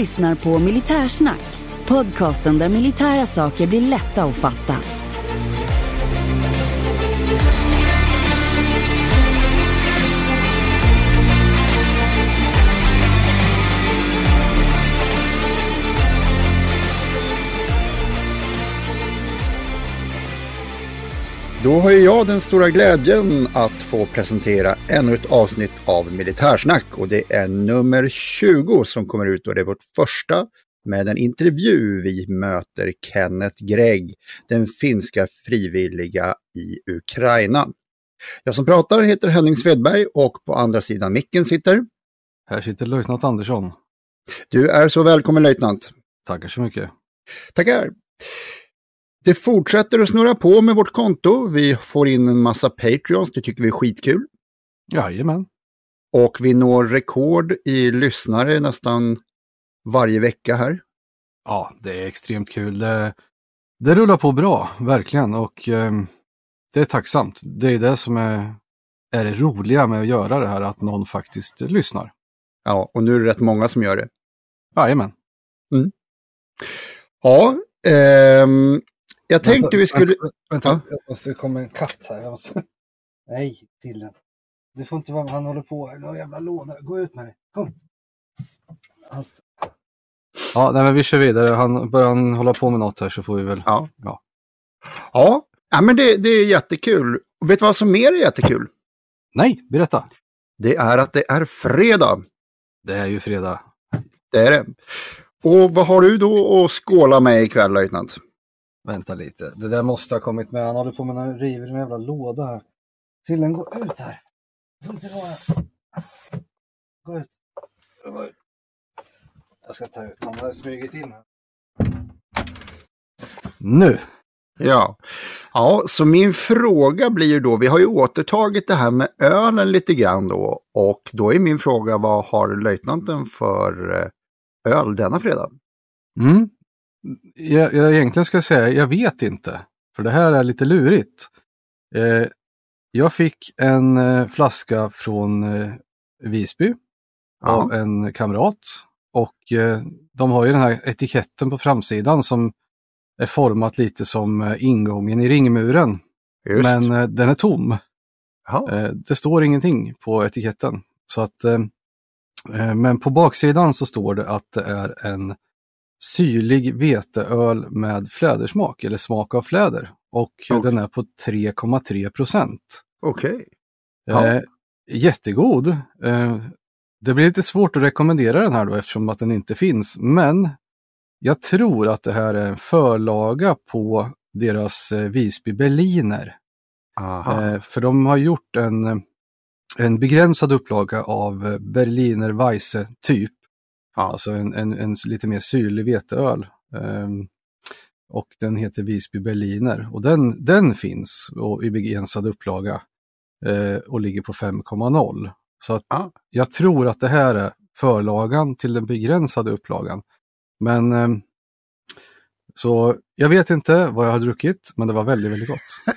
Lyssnar på Militärsnack, podcasten där militära saker blir lätta att fatta. Då har jag den stora glädjen att få presentera ännu ett avsnitt av Militärsnack och det är nummer 20 som kommer ut och det är vårt första med en intervju. Vi möter Kenneth Gregg, den finska frivilliga i Ukraina. Jag som pratar heter Henning Svedberg och på andra sidan micken sitter... Här sitter löjtnant Andersson. Du är så välkommen löjtnant. Tackar så mycket. Tackar. Det fortsätter att snurra på med vårt konto. Vi får in en massa Patreons, det tycker vi är skitkul. Jajamän. Och vi når rekord i lyssnare nästan varje vecka här. Ja, det är extremt kul. Det, det rullar på bra, verkligen. Och eh, det är tacksamt. Det är det som är, är det roliga med att göra det här, att någon faktiskt lyssnar. Ja, och nu är det rätt många som gör det. Jajamän. Mm. Ja, ehm, jag tänkte vänta, vi skulle... Vänta, vänta. Ja. jag måste komma en katt här. Jag måste... Nej, Tillen. Det får inte vara han håller på här. Någon jävla låda. Gå ut med det. Kom. Han st- Ja, nej, men vi kör vidare. Han, börjar han hålla på med något här så får vi väl... Ja. Ja. Ja, ja men det, det är jättekul. Och vet du vad som mer är jättekul? Nej, berätta. Det är att det är fredag. Det är ju fredag. Det är det. Och vad har du då att skåla med ikväll, löjtnant? Vänta lite. Det där måste ha kommit med. Han håller på med en river i en jävla låda här. Tillen, gå ut här. Du får inte vara... Gå ut. Gå ut. Jag ska ta ut. Han har smugit in här. Nu. Ja. ja, så min fråga blir ju då, vi har ju återtagit det här med ölen lite grann då. Och då är min fråga, vad har löjtnanten för eh, öl denna fredag? Mm. Jag, jag egentligen ska säga, jag vet inte. För det här är lite lurigt. Eh, jag fick en eh, flaska från eh, Visby av en kamrat. Och eh, de har ju den här etiketten på framsidan som är format lite som eh, ingången i ringmuren. Just. Men eh, den är tom. Eh, det står ingenting på etiketten. Så att, men på baksidan så står det att det är en syrlig veteöl med flädersmak eller smak av fläder. Och Okej. den är på 3,3 procent. Okej. Ja. Eh, jättegod. Eh, det blir lite svårt att rekommendera den här då eftersom att den inte finns. Men jag tror att det här är en förlaga på deras eh, Visby Berliner. Aha. Eh, för de har gjort en, en begränsad upplaga av Berliner Weisse typ. Ja. Alltså en, en, en lite mer syrlig veteöl. Ehm, och den heter Visby Berliner och den, den finns och, i begränsad upplaga eh, och ligger på 5,0. Så att Ja. jag tror att det här är förlagan till den begränsade upplagan. Men ehm, så jag vet inte vad jag har druckit, men det var väldigt, väldigt gott.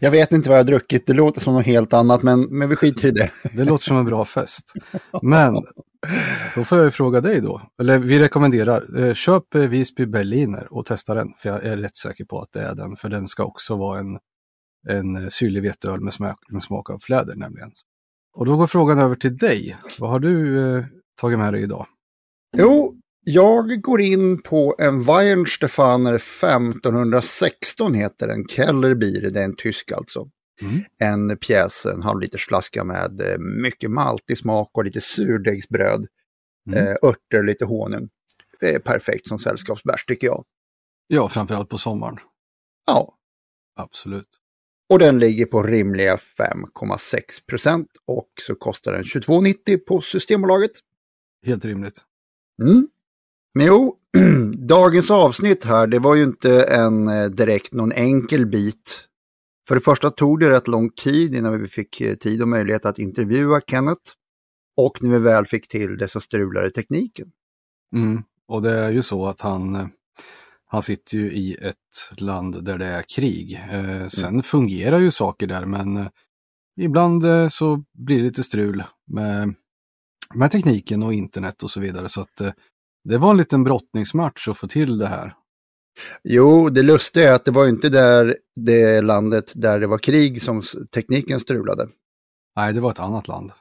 Jag vet inte vad jag har druckit, det låter som något helt annat, men, men vi skiter i det. Det låter som en bra fest. Men då får jag fråga dig då. Eller vi rekommenderar, eh, köp eh, Visby Berliner och testa den. För jag är rätt säker på att det är den. För den ska också vara en, en eh, syrlig veteöl med smak, med smak av fläder nämligen. Och då går frågan över till dig. Vad har du eh, tagit med dig idag? Jo, Jag går in på en Weihenstephaner 1516 heter den, Kellerbier, det är en tysk alltså. Mm. En pjäs, en halvliters flaska med eh, mycket maltig smak och lite surdegsbröd. Mm. Eh, örter, lite honung. Det är perfekt som sällskapsbärs tycker jag. Ja, framförallt på sommaren. Ja, Absolut. och den ligger på rimliga 5,6 procent och så kostar den 22,90 på Systembolaget. Helt rimligt. Mm. Men jo, dagens avsnitt här, det var ju inte en eh, direkt någon enkel bit. För det första tog det rätt lång tid innan vi fick eh, tid och möjlighet att intervjua Kenneth. Och när vi väl fick till det så strulade tekniken. Mm. Och det är ju så att han, eh, han sitter ju i ett land där det är krig. Eh, sen fungerar ju saker där men ibland eh, så blir det lite strul med, med tekniken och internet och så vidare. Så att eh, det var en liten brottningsmatch att få till det här. Jo, det lustiga är att det var inte där det landet där det var krig som tekniken strulade. Nej, det var ett annat land.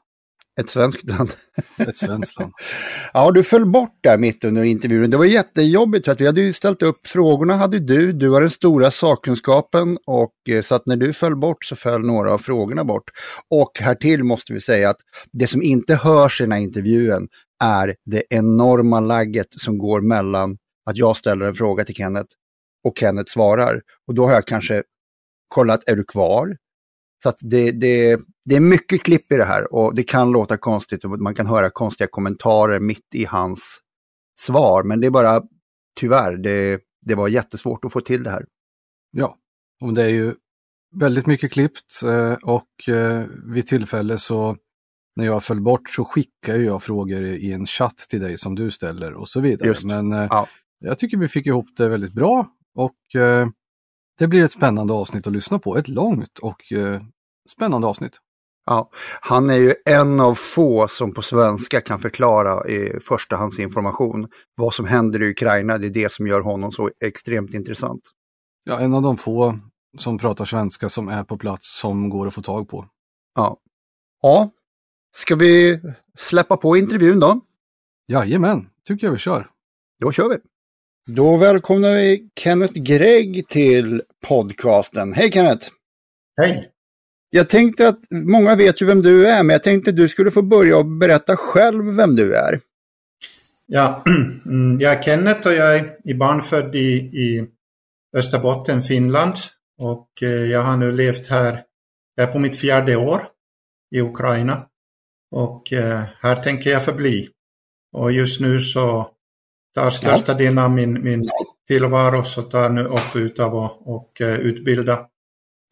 Ett svenskt land. Ett svenskt land. Ja, du föll bort där mitt under intervjun. Det var jättejobbigt för att vi hade ju ställt upp frågorna hade du, du har den stora sakkunskapen och eh, så att när du föll bort så föll några av frågorna bort. Och här till måste vi säga att det som inte hörs i den här intervjun är det enorma lagget som går mellan att jag ställer en fråga till Kenneth och Kenneth svarar. Och då har jag kanske kollat, är du kvar? Så att det, det, det är mycket klipp i det här och det kan låta konstigt och man kan höra konstiga kommentarer mitt i hans svar. Men det är bara, tyvärr, det, det var jättesvårt att få till det här. Ja, och det är ju väldigt mycket klippt eh, och eh, vid tillfälle så när jag föll bort så skickar jag frågor i en chatt till dig som du ställer och så vidare. Just. Men eh, Ja. jag tycker vi fick ihop det väldigt bra och eh, det blir ett spännande avsnitt att lyssna på. Ett långt och eh, spännande avsnitt. Ja, han är ju en av få som på svenska kan förklara i förstahandsinformation vad som händer i Ukraina. Det är det som gör honom så extremt intressant. Ja, en av de få som pratar svenska som är på plats som går att få tag på. Ja. ja, ska vi släppa på intervjun då? Jajamän, tycker jag vi kör. Då kör vi. Då välkomnar vi Kenneth Gregg till podcasten. Hej Kenneth! Hej! Jag tänkte att många vet ju vem du är, men jag tänkte att du skulle få börja och berätta själv vem du är. Ja, mm, jag är Kenneth och jag är i barnfödd i, i Österbotten, Finland. Och eh, jag har nu levt här, jag är på mitt fjärde år i Ukraina. Och eh, här tänker jag förbli. Och just nu så tar största delen av min, min tillvaro så tar nu upp utav att och, eh, utbilda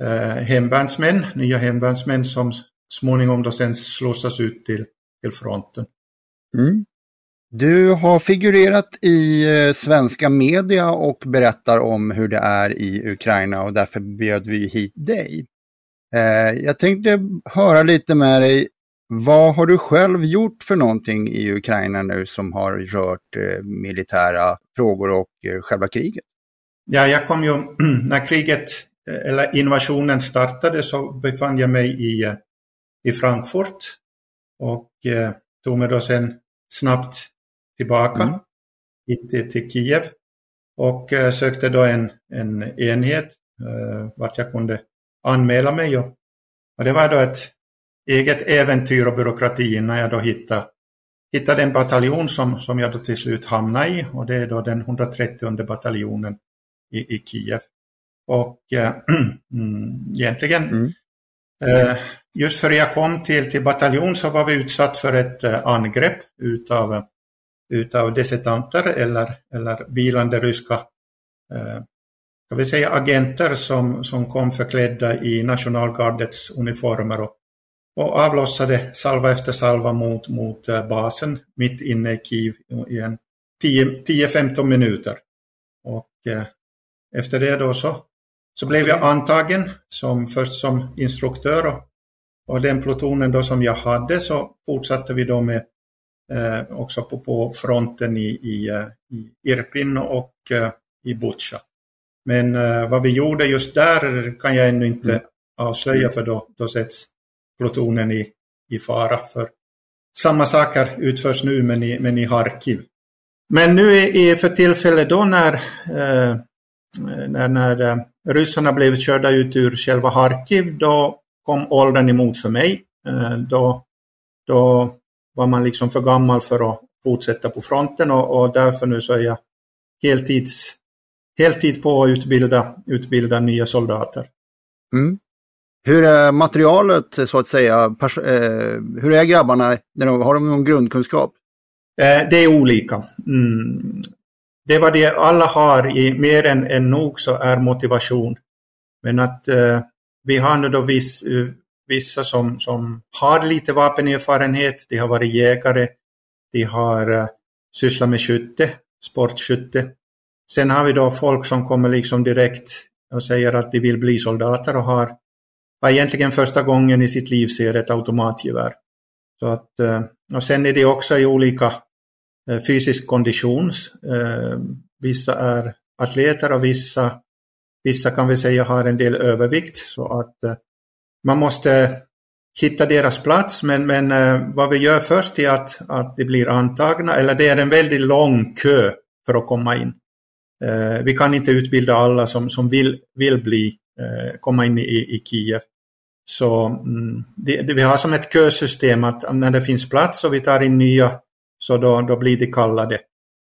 eh, hemvärnsmän, nya hemvärnsmän som småningom då sen slussas ut till, till fronten. Mm. Du har figurerat i eh, svenska media och berättar om hur det är i Ukraina och därför bjöd vi hit dig. Eh, jag tänkte höra lite med dig, vad har du själv gjort för någonting i Ukraina nu som har rört eh, militära frågor och eh, själva kriget? Ja, jag kom ju, när kriget eh, eller invasionen startade så befann jag mig i, i Frankfurt och eh, tog mig då sen snabbt tillbaka Mm. hit till, till Kiev och eh, sökte då en, en enhet eh, vart jag kunde anmäla mig. Och, och det var då ett eget äventyr och byråkrati innan jag då hittade, hittade en bataljon som, som jag då till slut hamnade i och det är då den 130 bataljonen i, i Kiev. Och äh, egentligen, Mm. äh, just före jag kom till, till bataljon så var vi utsatt för ett äh, angrepp utav, utav desertanter eller, eller vilande ryska äh, ska vi säga agenter som, som kom förklädda i nationalgardets uniformer och, och avlossade salva efter salva mot, mot äh, basen mitt inne i Kiev i en 10-15 minuter. Och äh, efter det då så, så blev jag antagen som, först som instruktör och, och den plutonen då som jag hade så fortsatte vi då med eh, också på, på fronten i, i, eh, i Irpin och eh, i Butja. Men eh, vad vi gjorde just där kan jag ännu inte avslöja för då, då sätts plutonen i, i fara. För samma saker utförs nu men i, men i Harkiv. Men nu är för tillfället då när, eh, när, när eh, ryssarna blev körda ut ur själva Harkiv, då kom åldern emot för mig. Eh, då, då var man liksom för gammal för att fortsätta på fronten och, och därför nu så är jag heltids, heltid på att utbilda, utbilda nya soldater. Mm. Hur är materialet så att säga? Eh, hur är grabbarna? Har de någon grundkunskap? Eh, det är olika. Mm. Det vad det alla har i mer än, än nog så är motivation. Men att eh, vi har nu då viss, eh, vissa som, som har lite vapenerfarenhet, de har varit jägare, de har eh, sysslat med skytte, sportskytte. Sen har vi då folk som kommer liksom direkt och säger att de vill bli soldater och har, har egentligen första gången i sitt liv ser ett automatgevär. Så att, eh, och sen är det också i olika eh, fysisk kondition. Eh, vissa är atleter och vissa, vissa kan vi säga har en del övervikt. Så att man måste hitta deras plats, men, men vad vi gör först är att, att de blir antagna, eller det är en väldigt lång kö för att komma in. Vi kan inte utbilda alla som, som vill, vill bli, komma in i, i Kiev. Så mm, det, det, vi har som ett kösystem att när det finns plats och vi tar in nya så då, då blir de kallade.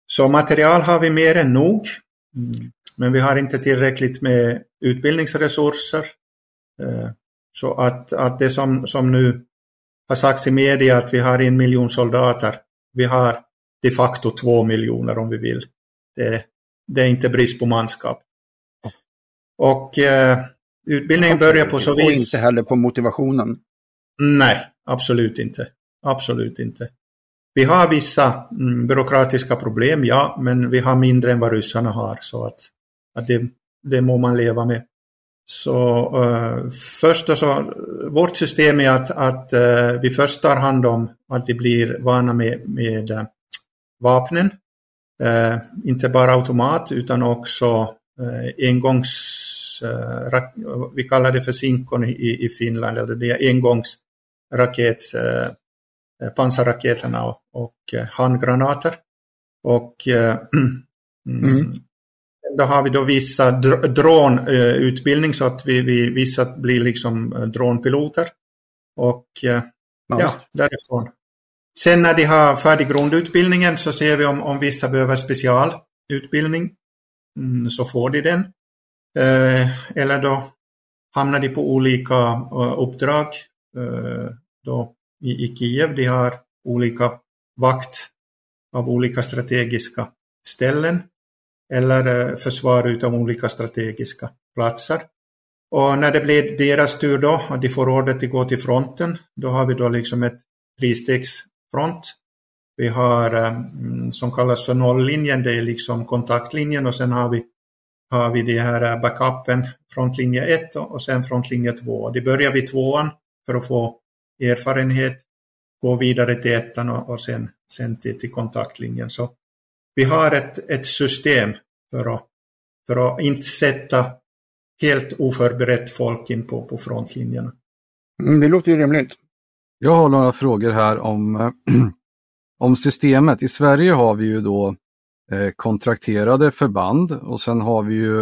Så material har vi mer än nog. Mm. Men vi har inte tillräckligt med utbildningsresurser. Eh, så att, att det som, som nu har sagts i media att vi har en miljon soldater, vi har de facto två miljoner om vi vill. Det, det är inte brist på manskap. Och eh, utbildningen börjar på så vis... Och inte heller på motivationen. Nej, absolut inte. Absolut inte. Vi har vissa mm, byråkratiska problem, ja, men vi har mindre än vad ryssarna har. Så att, att det, det må man leva med. Så uh, först så, vårt system är att, att uh, vi först tar hand om att vi blir vana med, med uh, vapnen. inte bara automat utan också engångs, vi kallar det för sinkon i, i Finland, eller är engångsraket Eh, pansarraketerna och, och eh, handgranater. Och eh, mm. mm. då har vi då vissa dr dronutbildning så att vi, vi, vissa blir liksom dronpiloter. Och ja, därifrån. Sen när de har färdig grundutbildningen så ser vi om, om vissa behöver specialutbildning. Mm, så får de den. Eh, eller då hamnar de på olika eh, uppdrag. Eh, då i, i Kiev. De har olika vakt av olika strategiska ställen eller eh, försvar utav olika strategiska platser. Och när det blir deras tur då, att de får order att gå till fronten, då har vi då liksom ett fristegsfront. Vi har eh, mm, som kallas för nolllinjen, det är liksom kontaktlinjen och sen har vi, har vi det här backupen, frontlinje 1 och sen frontlinje 2. Det börjar vid tvåan för att få erfarenhet, gå vidare till ettan och, och sen, sen till, till kontaktlinjen. Så vi har ett, ett system för att, för att inte sätta helt oförberett folk in på, på frontlinjerna. Mm, det låter ju rimligt. Jag har några frågor här om, om systemet. I Sverige har vi ju då Eh, kontrakterade förband och sen har vi ju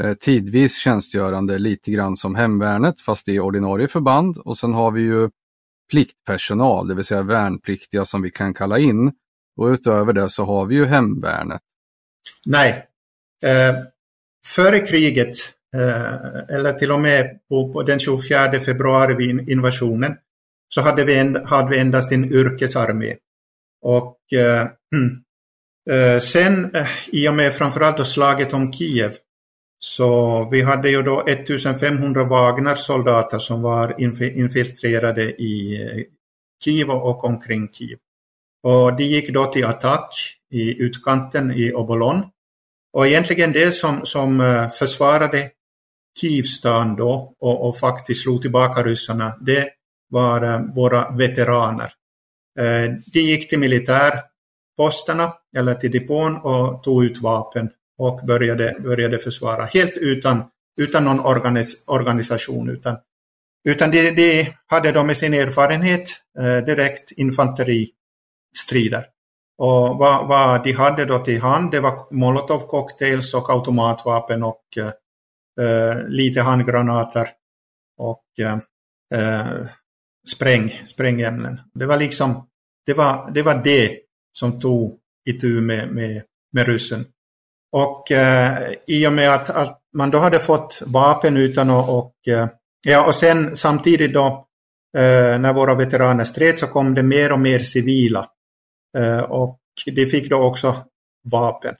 eh, tidvis tjänstgörande lite grann som hemvärnet fast det är ordinarie förband och sen har vi ju pliktpersonal, det vill säga värnpliktiga som vi kan kalla in. Och utöver det så har vi ju hemvärnet. Nej. Eh, före kriget, eh, eller till och med på, på, den 24 februari vid invasionen, så hade vi, en, hade vi endast en yrkesarmé. Och eh mm, Eh, sen, eh, i och med framförallt slaget om Kiev, så vi hade ju då 1500 Wagner-soldater som var infiltrerade i eh, Kiev och omkring Kiev. Och de gick då till attack i utkanten i Obolon. Och egentligen det som, som försvarade Kievstan då och, och faktiskt slog tillbaka ryssarna, det var våra veteraner. De gick till militär, posterna eller till depån och tog ut vapen och började, började försvara helt utan, utan någon organis, organisation. Utan, utan de, de hade de med sin erfarenhet eh, direkt infanteristrider. Och vad, vad de hade då till hand, det var molotovcocktails och automatvapen och eh, eh lite handgranater och eh, eh, spräng, sprängämnen. Det var liksom, det var det, var det som tog itu med, med, med ryssen. Och eh, i och med att, att, man då hade fått vapen utan att, och, eh, ja, och sen samtidigt då eh, när våra veteraner stred så kom det mer och mer civila. Eh, och de fick då också vapen.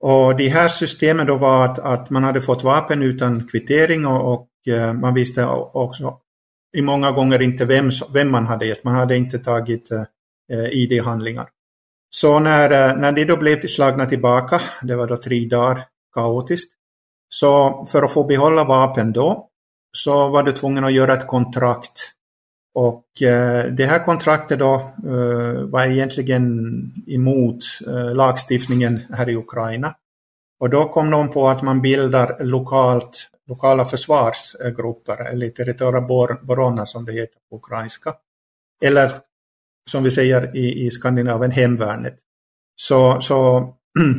Och de här systemen då var att, att man hade fått vapen utan kvittering och, och eh, man visste också i många gånger inte vem, vem man hade gett. Man hade inte tagit eh, eh ID-handlingar. Så när, eh, när de då blev slagna tillbaka, det var då tre dagar kaotiskt, så för att få behålla vapen då, så var du tvungen att göra ett kontrakt. Och eh, det här kontraktet då eh, var egentligen emot eh, lagstiftningen här i Ukraina. Och då kom de på att man bildar lokalt, lokala försvarsgrupper, eller territoriella borona som det heter på ukrainska. Eller som vi säger i, i Skandinavien, hemvärnet. Så, så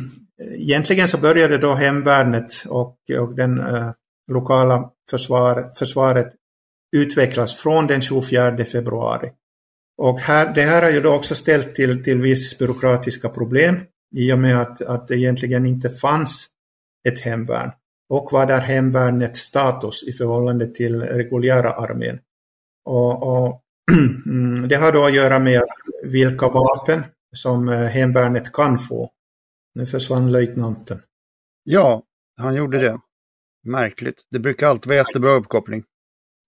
egentligen så började då hemvärnet och, och den eh, lokala försvar, försvaret utvecklas från den 24 februari. Och här, det här har ju då också ställt till, till viss byråkratiska problem i och med att, att det egentligen inte fanns ett hemvärn. Och vad är hemvärnets status i förhållande till reguljära armén? Och, och det har då att göra med vilka vapen som eh, hemvärnet kan få. Nu försvann löjtnanten. Ja, han gjorde det. Märkligt. Det brukar alltid vara jättebra uppkoppling.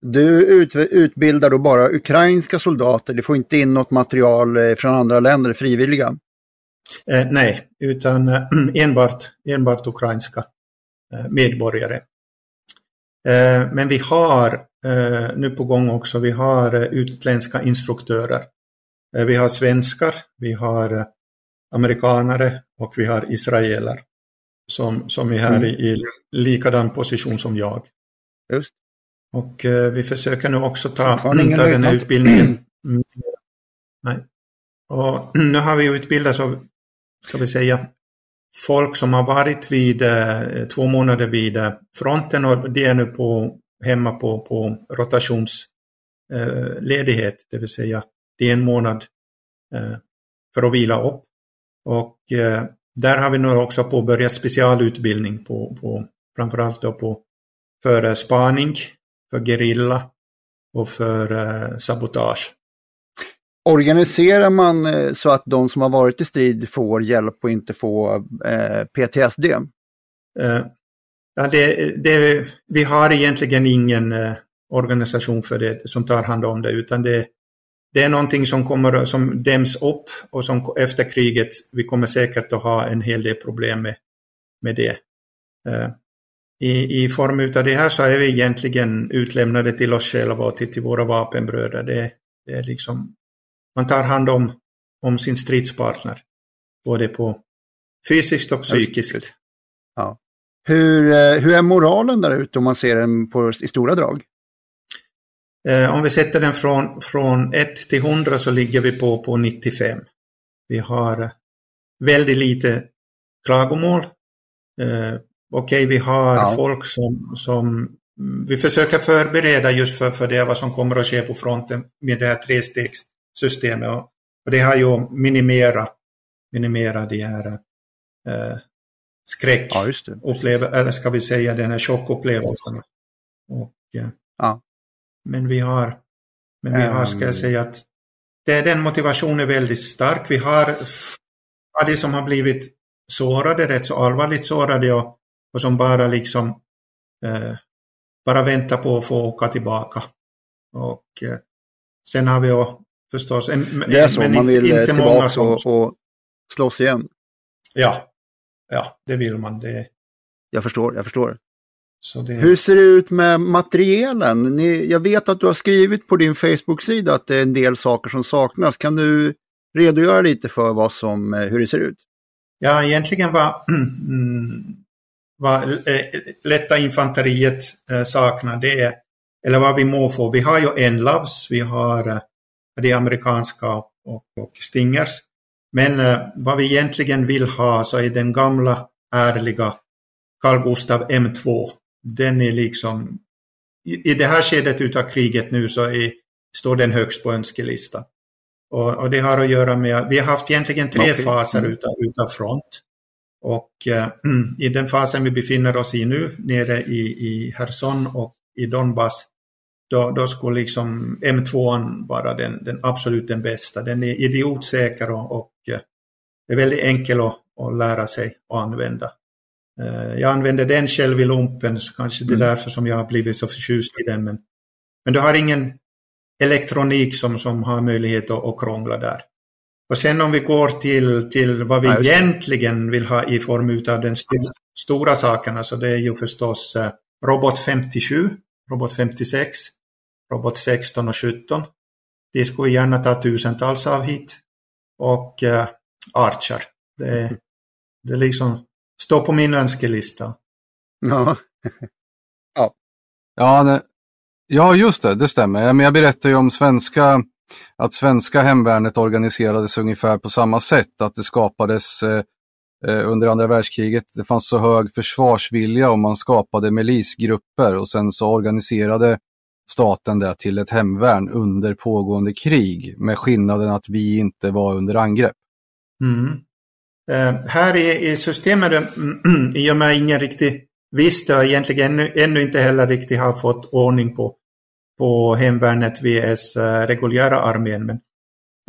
Du ut, utbildar då bara ukrainska soldater, du får inte in något material eh, från andra länder, frivilliga? Eh, nej, utan eh, enbart, enbart ukrainska eh, medborgare. Men vi har nu på gång också. Vi har eh, utländska instruktörer. Eh, vi har svenskar, vi har amerikanare och vi har israeler som, som är här mm. i, likadan position som jag. Just. Och eh, vi försöker nu också ta, ta den här utbildningen. Mm. Nej. Och nu har vi utbildat, så ska vi säga, folk som har varit vid eh, två månader vid fronten och det är nu på hemma på, på rotationsledighet, eh, det vill säga det är en månad eh, för att vila upp. Och eh, där har vi nu också påbörjat specialutbildning på, på framförallt då på, för spaning, för gerilla och för sabotage. Organiserar man så att de som har varit i strid får hjälp och inte får eh, PTSD? Ja, det, det, vi har egentligen ingen eh, organisation för det som tar hand om det, utan det, det är någonting som kommer som däms upp och som efter kriget, vi kommer säkert att ha en hel del problem med, med det. Eh, I, I form av det här så är vi egentligen utlämnade till oss själva och till, till våra vapenbröder. Det, det är liksom, man tar hand om, om sin stridspartner, både på fysiskt och psykiskt. Ja. Hur, eh, hur är moralen där ute om man ser den på, i stora drag? Eh, om vi sätter den från, från 1 till 100 så ligger vi på, på 95. Vi har väldigt lite klagomål. Eh, Okej, okay, vi har ja. folk som, som vi försöker förbereda just för, för det vad som kommer att ske på fronten med det här trestegssystemet. Och, och det har ju minimerat minimera de här eh, skräck ja, uppleva, eller ska vi säga den här chockupplevelsen. Och, ja. Men vi har, men vi har, ska jag ehm. säga att det, den motivationen är väldigt stark. Vi har de som har blivit sårade, rätt så allvarligt sårade och, och som bara liksom eh, bara väntar på att få åka tillbaka. Och eh, sen har vi ju förstås, en, det är så, men man vill inte, inte tillbaka och, och slåss igen. Ja, ja, det vill man. Det... Jag förstår, jag förstår. Det... Hur ser det ut med materielen? Ni, jag vet att du har skrivit på din Facebook-sida att det är en del saker som saknas. Kan du redogöra lite för vad som, eh, hur det ser ut? Ja, egentligen vad, vad eh, lätta infanteriet eh, saknar, det är, eller vad vi må få. Vi har ju Enlavs, vi har de amerikanska och, och Stingers. Men eh, vad vi egentligen vill ha så är den gamla ärliga Carl Gustav M2. Den är liksom, i, det här skedet utav kriget nu så är, står den högst på önskelistan. Och, och, det har att göra med att vi har haft egentligen tre okay. faser mm. utav, utav front. Och eh, i den fasen vi befinner oss i nu, nere i, i Herson och i Donbass, då, då skulle liksom M2 vara den, den absolut den bästa. Den är idiotsäker och, och eh, är väldigt enkel att, att lära sig att använda. Eh, jag använder den själv i lumpen, så kanske det är mm. därför som jag har blivit så förtjust i den. Men, men du har ingen elektronik som, som har möjlighet att, att krångla där. Och sen om vi går till, till vad vi ja, egentligen vill ha i form av den st stora sakerna, så det är ju förstås eh, Robot 57, Robot 56, Robot 16 och 17. Det skulle vi gärna ta tusentals av hit. Och uh, Archer. Det, det liksom står på min önskelista. Ja. ja. Ja, det, ja, just det, det stämmer. Men jag berättade ju om svenska, att svenska hemvärnet organiserades ungefär på samma sätt. Att det skapades eh, eh under andra världskriget, det fanns så hög försvarsvilja och man skapade milisgrupper och sen så organiserade staten det till ett hemvärn under pågående krig med skillnaden att vi inte var under angrepp. Mm. Eh, här i, i systemet, i och med ingen riktigt visste och egentligen ännu, ännu inte heller riktigt har fått ordning på, på hemvärnet vs eh, reguljära armén. Men,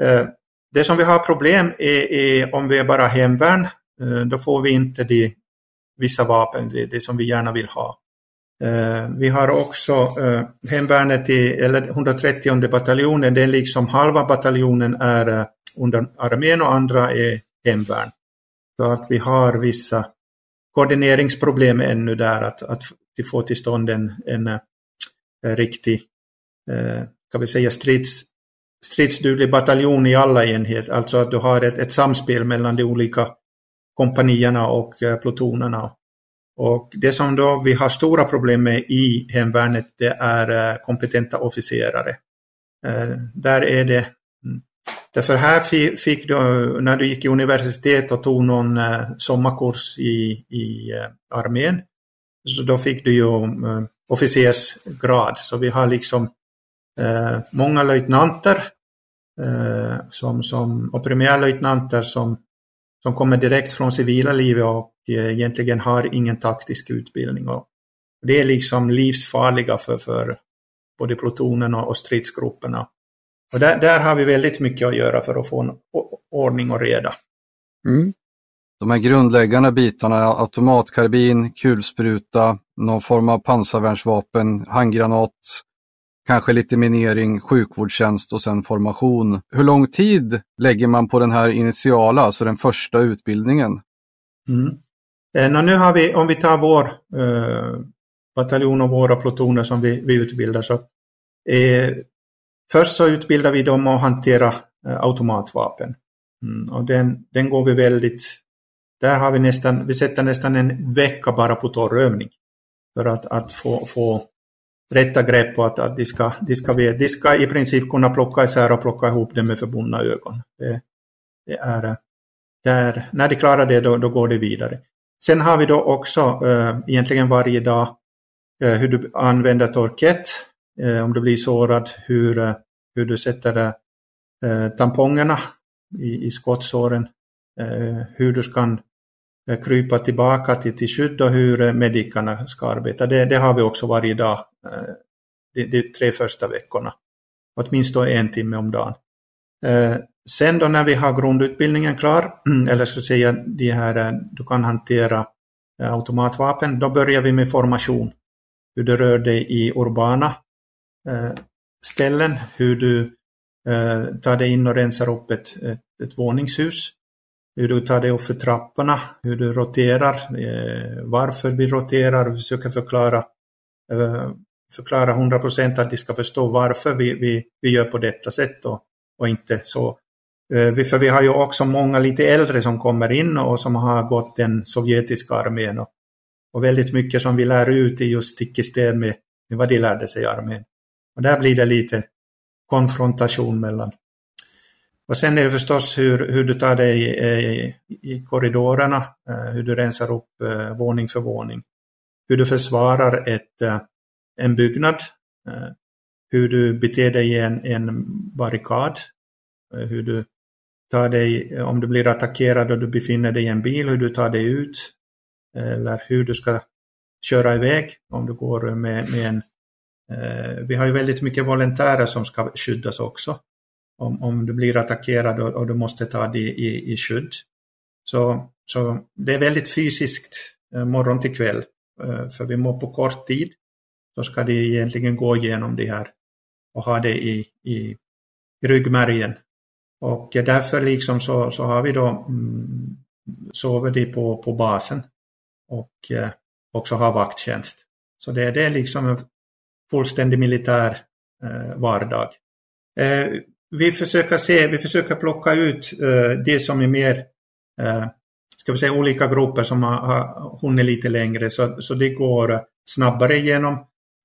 eh, det som vi har problem är, är om vi är bara hemvärn, eh, då får vi inte de, vissa vapen, det, det som vi gärna vill ha. Eh, vi har också eh, hemvärnet i, eller 130 bataljonen, det är liksom halva bataljonen är eh, under armén och andra är hemvärn. Så att vi har vissa koordineringsproblem ännu där, att, att få till stånd en, en, en riktig, eh, kan vi säga strids, stridsduglig bataljon i alla enheter, alltså att du har ett, ett samspel mellan de olika kompanierna och eh, plutonerna och det som då vi har stora problem med i hemvärnet det är eh, kompetenta officerare. Eh, där är det Därför här fick du, när du gick i universitet och tog någon eh, sommarkurs i, i eh, armén, så då fick du ju eh, officersgrad. Så vi har liksom eh, många löjtnanter eh, som, som, och premiärlöjtnanter som, som kommer direkt från civila livet och egentligen har ingen taktisk utbildning. Och det är liksom livsfarliga för, för både plutonen och stridsgrupperna. Och där, där har vi väldigt mycket att göra för att få en ordning och reda. Mm. De här grundläggande bitarna, automatkarbin, kulspruta, någon form av pansarvärnsvapen, handgranat, kanske lite minering, sjukvårdstjänst och sen formation. Hur lång tid lägger man på den här initiala, alltså den första utbildningen? Mm. Eh, nu har vi, om vi tar vår eh, bataljon och våra plutoner som vi, vi utbildar så eh, först så utbildar vi dem att hantera eh, automatvapen. Mm, och den, den går vi väldigt, där har vi nästan, vi sätter nästan en vecka bara på torrövning för att, att få, få rätta grepp på att, att de, ska, de, ska, de ska i princip kunna plocka isär och plocka ihop det med förbundna ögon. Det, det är, eh, där, när de klarar det då, då går det vidare. Sen har vi då också äh, egentligen varje dag äh, hur du använder torkett, Eh, om du blir sårad, hur, eh, hur du sätter eh, tampongerna i, i skottsåren, hur du ska krypa tillbaka till, till skydd och hur medikarna ska arbeta. Det, det har vi också varje dag, de, de tre första veckorna. Åtminstone en timme om dagen. Sen då när vi har grundutbildningen klar, eller så säga de här, du kan hantera automatvapen, då börjar vi med formation. Hur du rör dig i urbana Eh, ställen, hur du eh, tar dig in och rensar upp ett, ett, ett våningshus, hur du tar dig upp för trapporna, hur du roterar, eh, varför vi roterar, och försöker förklara förklara 100% att de ska förstå varför vi, vi, vi gör på detta sätt och, och inte så. Eh, för vi har ju också många lite äldre som kommer in och som har gått den sovjetiska armén. Och, och väldigt mycket som vi lär ut i just stick i stäv med vad de lärde sig i armén. Och där blir det lite konfrontation mellan, Och sen är det förstås hur, hur du tar dig eh, i, i korridorerna, eh, hur du rensar upp eh, våning för våning. Hur du försvarar ett, en byggnad, hur du beter dig i en, en barrikad, hur du tar dig, om du blir attackerad och du befinner dig i en bil, hur du tar dig ut, eller hur du ska köra iväg om du går med, med en... Eh, vi har ju väldigt mycket volontärer som ska skyddas också. Om, om du blir attackerad och, och du måste ta dig i, i skydd. Så, så det är väldigt fysiskt eh, morgon till kväll. Eh, för vi må på kort tid. Så ska det egentligen gå igenom det här och ha det i, i, i ryggmärgen. Och därför liksom så, så har vi då mm, sover de på, på basen och eh, också har vakttjänst. Så det, det är liksom fullständig militär eh, vardag. Eh, vi försöker se, vi försöker plocka ut eh, det som är mer, ska vi säga olika grupper som har, har hunnit lite längre så, så det går snabbare igenom.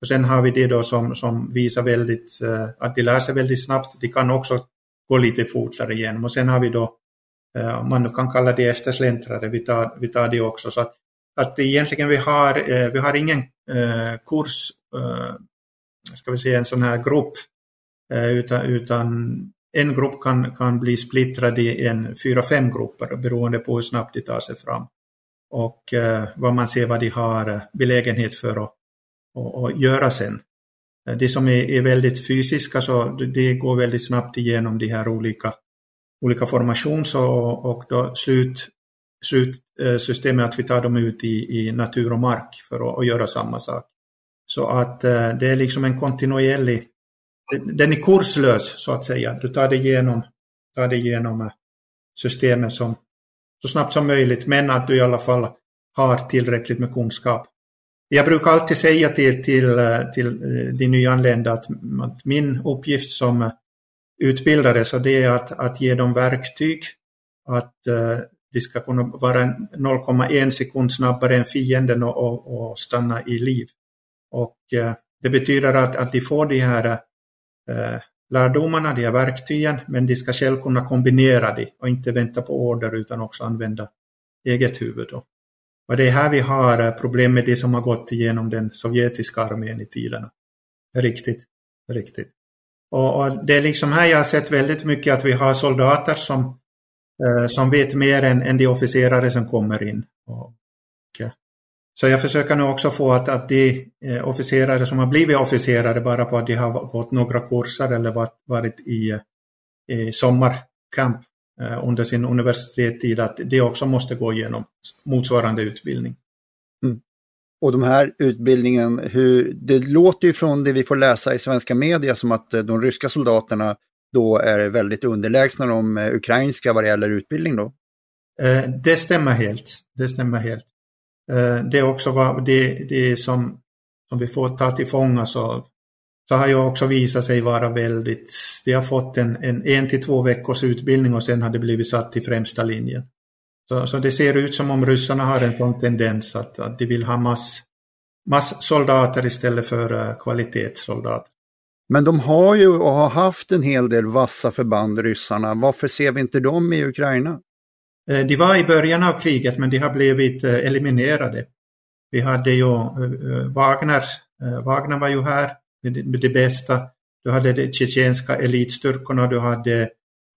Och sen har vi det då som, som visar väldigt, att de lär sig väldigt snabbt. De kan också gå lite fortare igenom. Och sen har vi då, om man nu kan kalla det eftersläntrare, vi tar, vi tar det också. Så att, att egentligen vi har, vi har ingen kurs, ska vi säga en sån här grupp, eh, utan, utan en grupp kan, kan bli splittrad i en fyra, fem grupper beroende på hur snabbt de tar sig fram. Och eh, vad man ser vad de har eh, belägenhet för att att, att göra sen. De som är, är, väldigt fysiska så det går väldigt snabbt igenom de här olika, olika formations och, och då slut, slutsystemet att vi tar dem ut i, i natur och mark för att, att göra samma sak. Så att eh, det är liksom en kontinuerlig, den är kurslös så att säga. Du tar dig igenom, tar dig igenom eh, systemet som, så snabbt som möjligt men att du i alla fall har tillräckligt med kunskap jag brukar alltid säga till, till, eh, till eh, de nyanlända att, att min uppgift som utbildare så det är att, att ge dem verktyg, att uh, de ska kunna vara 0,1 sekund snabbare än fienden och, och, och stanna i liv. Och eh, det betyder att, att de får de här eh, lärdomarna, de här verktygen, men de ska själv kunna kombinera det och inte vänta på order utan också använda eget huvud. Då. Och det är här vi har eh, problem med det som har gått igenom den sovjetiska armén i tiderna. Riktigt, riktigt. Och, och, det är liksom här jag har sett väldigt mycket att vi har soldater som, eh, som vet mer än, än de officerare som kommer in. Och, okay. Så jag försöker nu också få att, att de eh, officerare som har blivit officerare bara på att de har gått några kurser eller varit, varit i, eh, sommarkamp Eh, under sin universitetstid att de också måste gå igenom motsvarande utbildning. Mm. Och de här utbildningen, hur, det låter ju från det vi får läsa i svenska media som att eh, de ryska soldaterna då är väldigt underlägsna de ukrainska vad det gäller utbildning då? Det stämmer helt. Det stämmer helt. Eh, det är också vad, det, det som, som vi får ta till fånga så så har ju också visat sig vara väldigt, de har fått en, en, en till två veckors utbildning och sen har det blivit satt i främsta linjen. Så, så det ser ut som om ryssarna har en sån tendens att, att de vill ha mass, masssoldater istället för uh, kvalitetssoldater. Men de har ju och har haft en hel del vassa förband, ryssarna. Varför ser vi inte dem i Ukraina? Eh, de var i början av kriget men de har blivit eh, eliminerade. Vi hade ju Wagner, Wagner var ju här med det bästa. Du hade de tjetjenska elitstyrkorna, du hade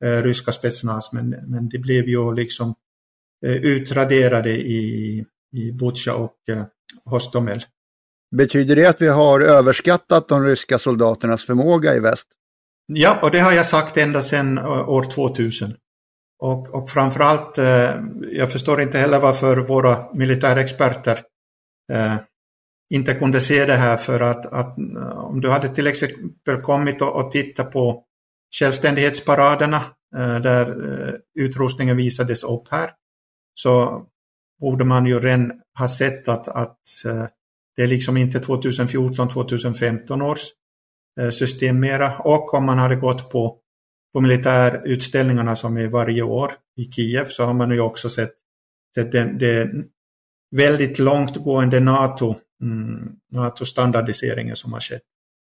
eh, ryska spetsnaz, men, men de blev ju liksom eh, utraderade i, i Butja och eh, Hostomel. Betyder det att vi har överskattat de ryska soldaternas förmåga i väst? Ja, och det har jag sagt ända sedan eh, år 2000. Och, och framförallt, eh, jag förstår inte heller varför våra militärexperter eh, inte kunde se det här för att, att eh, om du hade till exempel kommit och, och tittat på självständighetsparaderna eh, där eh, utrustningen visades upp här så borde man ju redan ha sett att, att eh, det är liksom inte 2014-2015 års eh, system mera. Och om man hade gått på, på militärutställningarna som är varje år i Kiev så har man ju också sett, sett det, det väldigt långtgående NATO mm, NATO-standardiseringen som har skett.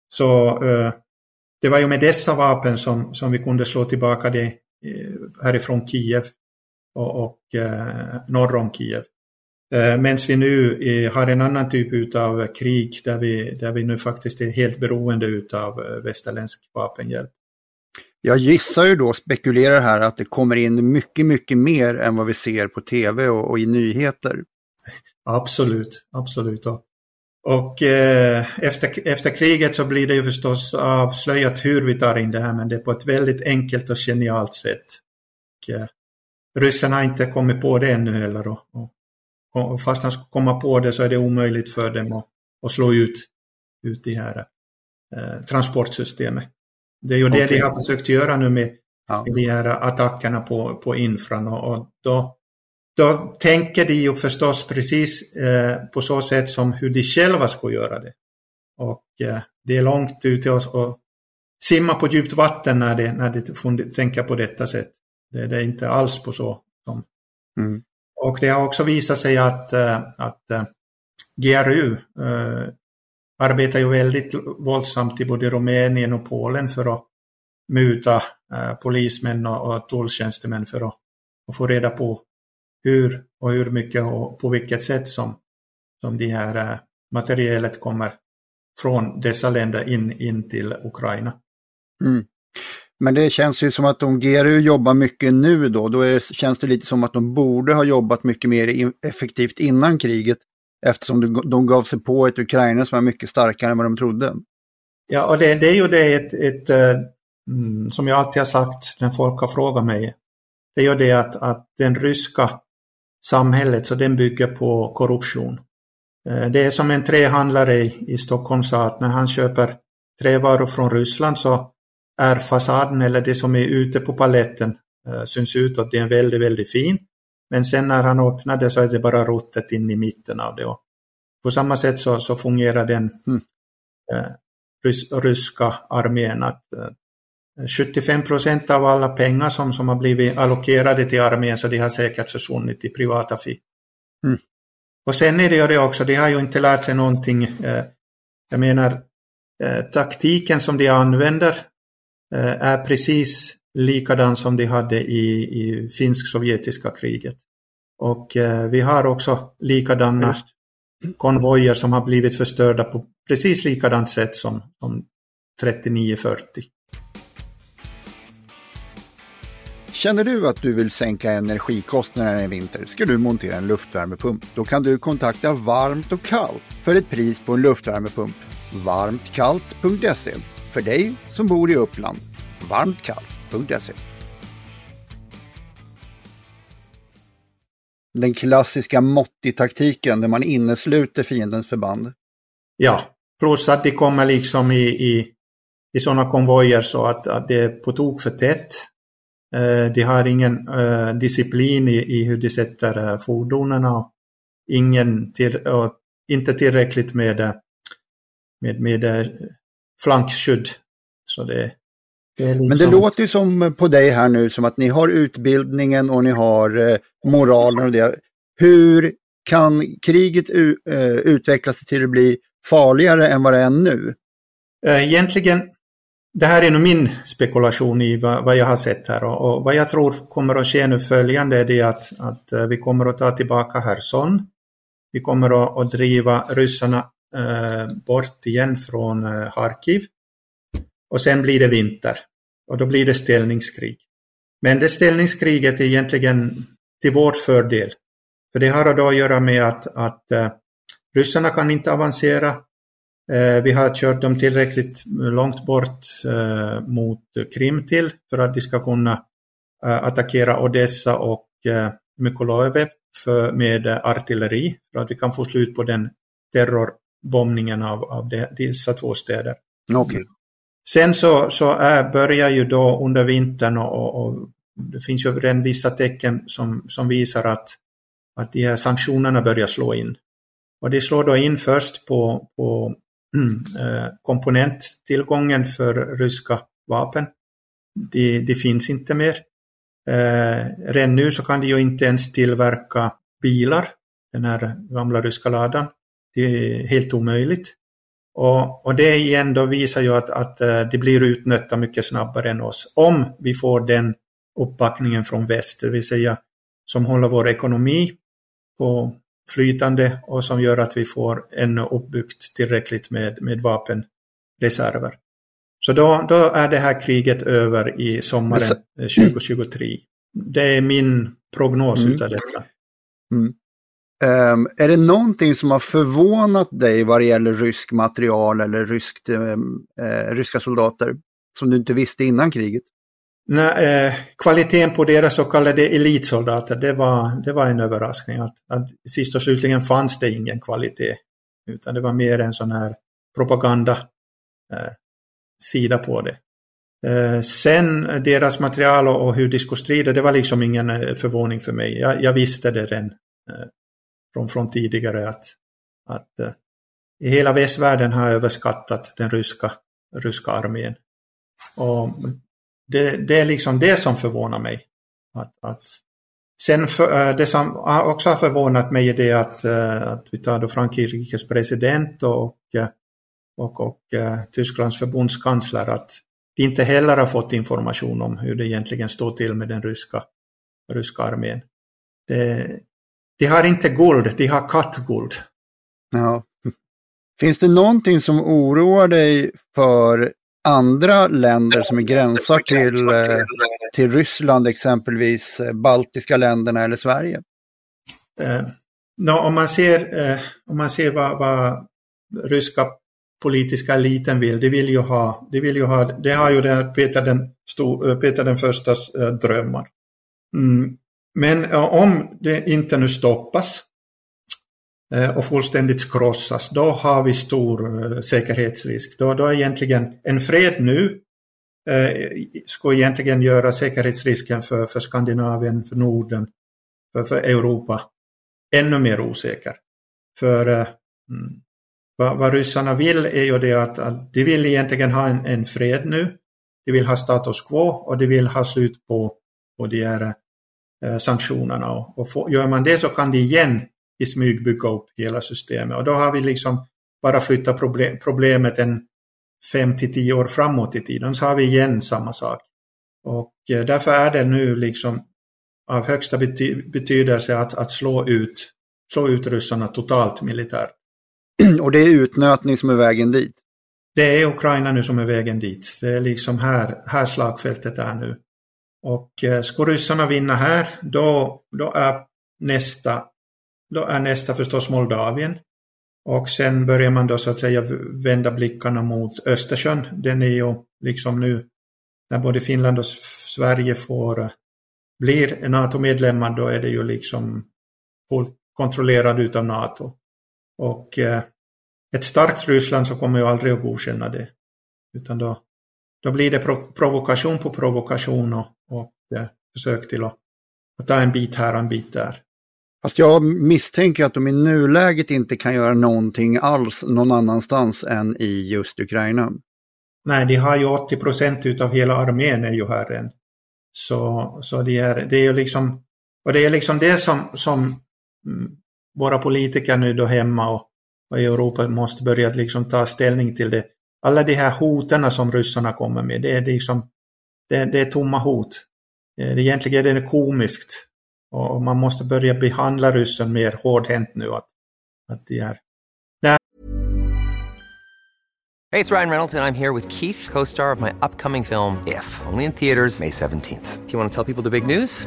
Så eh, det var ju med dessa vapen som, som vi kunde slå tillbaka det, eh, härifrån Kiev och, och eh, norr om Kiev. Eh, medan vi nu har en annan typ av krig där vi, där vi nu faktiskt är helt beroende av västerländsk vapenhjälp. Jag gissar ju då, spekulerar här, att det kommer in mycket, mycket mer än vad vi ser på tv och, och i nyheter. Absolut, absolut. Och eh, efter, efter kriget så blir det ju förstås avslöjat hur vi tar in det här, men det är på ett väldigt enkelt och genialt sätt. Och, eh, ryssarna har inte kommit på det ännu heller. Och, och, och fast de ska komma på det så är det omöjligt för dem att, att slå ut, ut det här eh, transportsystemet. Det är ju okay. det de har försökt göra nu med, ja. med de här attackerna på, på infran och, och då, då tänker de ju förstås precis eh, på så sätt som hur de själva ska göra det. Och eh, det är långt ute och, och simma på djupt vatten när de, när de tänka på detta sätt. Det, det är inte alls på så. Som. Mm. Och det har också visat sig att, eh, att eh, GRU eh, arbetar ju väldigt våldsamt i både Rumänien och Polen för att muta eh, polismän och, och tulltjänstemän för att, att, få reda på hur och hur mycket och på vilket sätt som, som det här eh, materialet kommer från dessa länder in, in till Ukraina. Mm. Men det känns ju som att de GRU jobbar mycket nu då, då är, känns det lite som att de borde ha jobbat mycket mer effektivt innan kriget eftersom de, gav sig på ett Ukraina som var mycket starkare än vad de trodde. Ja, och det, det är ju det ett, ett, eh, mm, som jag alltid har sagt när folk har frågat mig, det är ju det att, att den ryska samhället, så den bygger på korruption. Eh, det är som en trähandlare i, i Stockholm sa att när han köper trävaror från Ryssland så är fasaden eller det som är ute på paletten eh, syns ut att det är väldigt, väldigt fin. Men sen när han öppnade så är det bara ruttet in i mitten av det. Och på samma sätt så, så fungerar den mm. eh, rys, ryska armén. Att, eh, 75 procent av alla pengar som, som har blivit allokerade till armén så de har säkert försvunnit i privata fickor. Mm. Och sen är det ju det också, de har ju inte lärt sig någonting. Eh, jag menar, eh, taktiken som de använder eh, är precis likadan som de hade i, i finsk-sovjetiska kriget. Och eh, vi har också likadana Just. konvojer som har blivit förstörda på precis likadant sätt som, som 39-40. Känner du att du vill sänka energikostnaderna i vinter ska du montera en luftvärmepump. Då kan du kontakta Varmt och Kallt för ett pris på en luftvärmepump. Varmtkallt.se för dig som bor i Uppland. Varmtkallt.se Den klassiska Motti-taktiken där man innesluter fiendens förband. Ja, plus att de kommer liksom i, i, i sådana konvojer så att, att det är på tok för tätt. Eh, de har ingen eh, disciplin i, i, hur de sätter eh, fordonen och ingen till, och inte tillräckligt med, eh, med, med eh, flankskydd. Så det, det liksom... Men det låter ju som på dig här nu som att ni har utbildningen och ni har eh, moralen och det. Hur kan kriget eh, utvecklas till att bli farligare än vad det är nu? Eh, egentligen, det här är nog min spekulation i vad, vad jag har sett här och, och, vad jag tror kommer att ske nu följande är det att, att vi kommer att ta tillbaka Herson. Vi kommer att, att driva ryssarna eh, bort igen från eh, Harkiv. Och sen blir det vinter. Och då blir det ställningskrig. Men det ställningskriget är egentligen till vår fördel. För det har då att göra med att, att uh, ryssarna kan inte avancera. Uh, vi har kört dem tillräckligt långt bort uh, mot Krim till för att de ska kunna attackera Odessa och Mykolaiv med artilleri för att vi kan få slut på den terrorbombningen av, av dessa två städer. Okay. Sen så, så är, börjar ju då under vintern och, och det finns ju redan vissa tecken som, som visar att, att de här sanktionerna börjar slå in. Och de slår då in först på, på äh, komponenttillgången för ryska vapen. Det de finns inte mer. Äh, redan nu så kan de ju inte ens tillverka bilar, den här gamla ryska ladan. Det är helt omöjligt. Och, och det igen då visar ju att, att eh, de blir utnötta mycket snabbare än oss. Om vi får den uppbackningen från väst, det vill säga som håller vår ekonomi på flytande och som gör att vi får ännu uppbyggt tillräckligt med, med vapenreserver. Så då, då är det här kriget över i sommaren 2023. Det är min prognos mm. utav detta. Mm. Um, är det någonting som har förvånat dig vad det gäller rysk material eller ryskt, um, ehm, uh, eh, ryska soldater som du inte visste innan kriget? Nej, eh, kvaliteten på deras så kallade elitsoldater, det var, det var en överraskning. Att, att sist och slutligen fanns det ingen kvalitet. Utan det var mer en sån här propaganda eh, på det. Eh, sen deras material och, och hur de skulle strida, det var liksom ingen eh, förvåning för mig. Jag, jag visste det redan eh, från, från tidigare att, att eh, i hela västvärlden har överskattat den ryska, ryska armén. Och det, det är liksom det som förvånar mig. Att, att Sen för, eh, det som också har förvånat mig är det att, eh, att vi tar då Frankrikes president och, och, och Tysklands förbundskansler att de inte heller har fått information om hur det egentligen står till med den ryska, ryska armén. Det, de har inte guld, de har kattguld. Ja. Finns det någonting som oroar dig för andra länder som är gränsar till, eh, till Ryssland, exempelvis eh, baltiska länderna eller Sverige? Eh, no, om, man ser, eh, om man ser vad, vad ryska politiska eliten vill, de vill ju ha, de vill ju ha, det har ju den, Peter, den, eh, Peter den förstas eh, drömmar. Mm. Men eh, om det inte nu stoppas eh, och fullständigt krossas, då har vi stor eh, säkerhetsrisk. Då, då är egentligen en fred nu skulle egentligen göra säkerhetsrisken för, för Skandinavien, för Norden, för, för Europa ännu mer osäker. För eh, mm, vad, vad ryssarna vill är ju det att, att de vill egentligen ha en, en fred nu. De vill ha status quo och de vill ha slut på, på de här eh, sanktionerna. Och, och få, gör man det så kan de igen i smyg bygga upp hela systemet. Och då har vi liksom bara flyttat problem, problemet en fem till tio år framåt i tiden, så har vi igen samma sak. Och eh, därför är det nu liksom av högsta bety betydelse att, att slå, ut, slå ut ryssarna totalt militärt. Och det är utnötning som är vägen dit? Det är Ukraina nu som är vägen dit. Det är liksom här, här slagfältet är nu. Och eh, ska ryssarna vinna här, då, då är nästa då är nästa förstås Moldavien. Och sen börjar man då så att säga vända blickarna mot Östersjön. Den är ju liksom nu, när både Finland och Sverige får, eh, blir NATO-medlemmar, då är det ju liksom kontrollerad utav NATO. Och eh, ett starkt Ryssland så kommer ju aldrig att godkänna det. Utan då, då blir det provokation på provokation och, och eh, försök till att, att ta en bit här och en bit där. Fast jag misstänker att de i nuläget inte kan göra någonting alls någon annanstans än i just Ukraina. Nej, de har ju 80 procent utav hela armén är ju här än. Så, så det, är, det är liksom, och det är liksom det som, som mm, våra politiker nu då hemma och, och i Europa måste börja liksom ta ställning till det. Alla de här hoten som ryssarna kommer med, det är liksom, det, det är tomma hot. Eh, det, egentligen är det komiskt och man måste börja behandla ryssen mer hårdhänt nu. Att, att de är... Hej, det är Ryan Reynolds jag är här med Keith, co-star of my upcoming film If, only in theaters May 17th. Do you want to tell people the big news?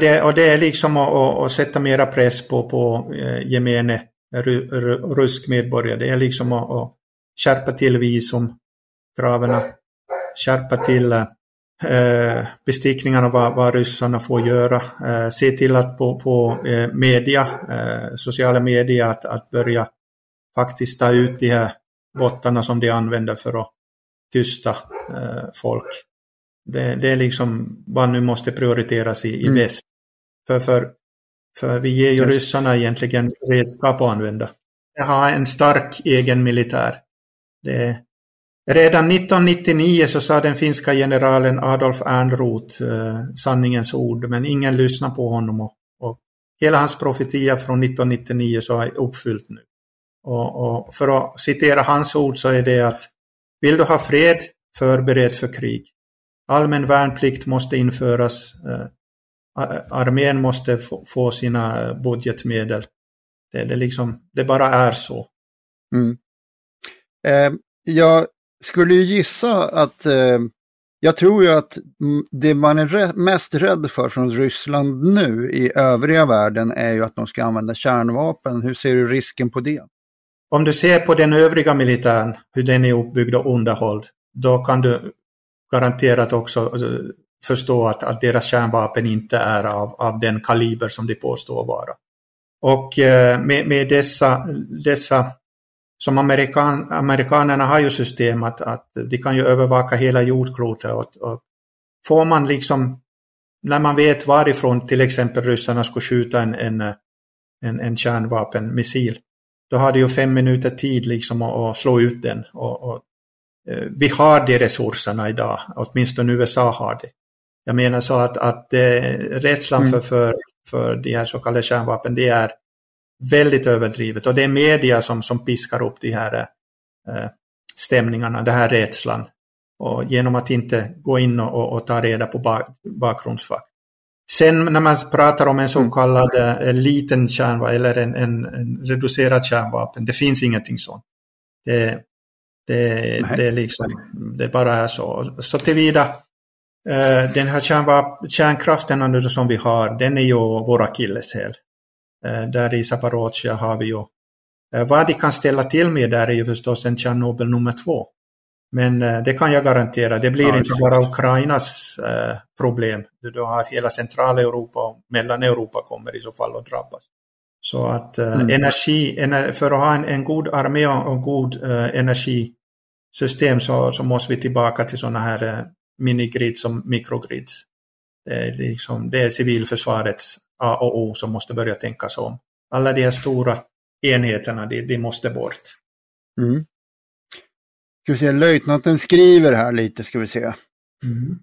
Det, och det är liksom att, att, att sätta mera press på, på eh, gemene rysk medborgare. Det är liksom att, att skärpa till visumkraven, skärpa till eh, bestickningarna vad, vad ryssarna får göra. Eh, se till att på, på eh, media, eh, sociala medier, att, att börja faktiskt ta ut de här bottarna som de använder för att tysta eh, folk. Det, det, är liksom vad nu måste prioriteras i, i mm. väst. För, för, för vi ger ju Just. ryssarna egentligen redskap att använda. De har en stark egen militär. Det, redan 1999 så sa den finska generalen Adolf Ernroth eh, sanningens ord, men ingen lyssnar på honom. Och, och hela hans profetia från 1999 så är uppfyllt nu. Och, och, för att citera hans ord så är det att vill du ha fred, förbered för krig. Allmän värnplikt måste införas. Eh, armén måste få sina budgetmedel. Det, det, liksom, det bara är så. Mm. Eh, jag skulle ju gissa att eh, jag tror ju att det man är mest rädd för från Ryssland nu i övriga världen är ju att de ska använda kärnvapen. Hur ser du risken på det? Om du ser på den övriga militären, hur den är uppbyggd och underhålld, då kan du garanterat också alltså, förstå att, att deras kärnvapen inte är av, av den kaliber som de påstår vara. Och eh, med, med, dessa, dessa som amerikan, amerikanerna har ju system att, att de kan ju övervaka hela jordklotet och, och får man liksom, när man vet varifrån till exempel ryssarna skulle skjuta en, en, en, en kärnvapenmissil, då har de ju fem minuter tid liksom att, att slå ut den. Och, och, vi har de resurserna idag, åtminstone USA har det. Jag menar så att, att eh, rädslan mm. för, för, för de här så kallade kärnvapen, det är väldigt överdrivet. Och det är media som, som piskar upp de här eh, stämningarna, den här rädslan. Och genom att inte gå in och, och ta reda på bak, bakgrundsfakta. Sen när man pratar om en så mm. kallad eh, liten kärnvapen eller en, en, en, reducerad kärnvapen, det finns ingenting sånt. Det, det, det, liksom, det bara är så. Så tillvida, eh, den här kärnkraften som vi har, den är ju vår akilleshäl. Eh, där i Zaporozhye har vi ju eh, vad de kan ställa till med där är ju förstås en Tjernobyl nummer två. Men eh, det kan jag garantera, det blir ja, inte bara Ukrainas problem. Du har hela Centraleuropa och Mellaneuropa kommer i så fall att drabbas. Så att mm. energi, för att ha en, en god armé och en god energisystem så, så måste vi tillbaka till sådana här minigrids som mikrogrids. Det är, liksom, det är civilförsvarets A och O som måste börja tänka sig om. Alla de här stora enheterna, de, de måste bort. Mm. Ska vi se, löjtnanten skriver här lite, ska vi se. Mm.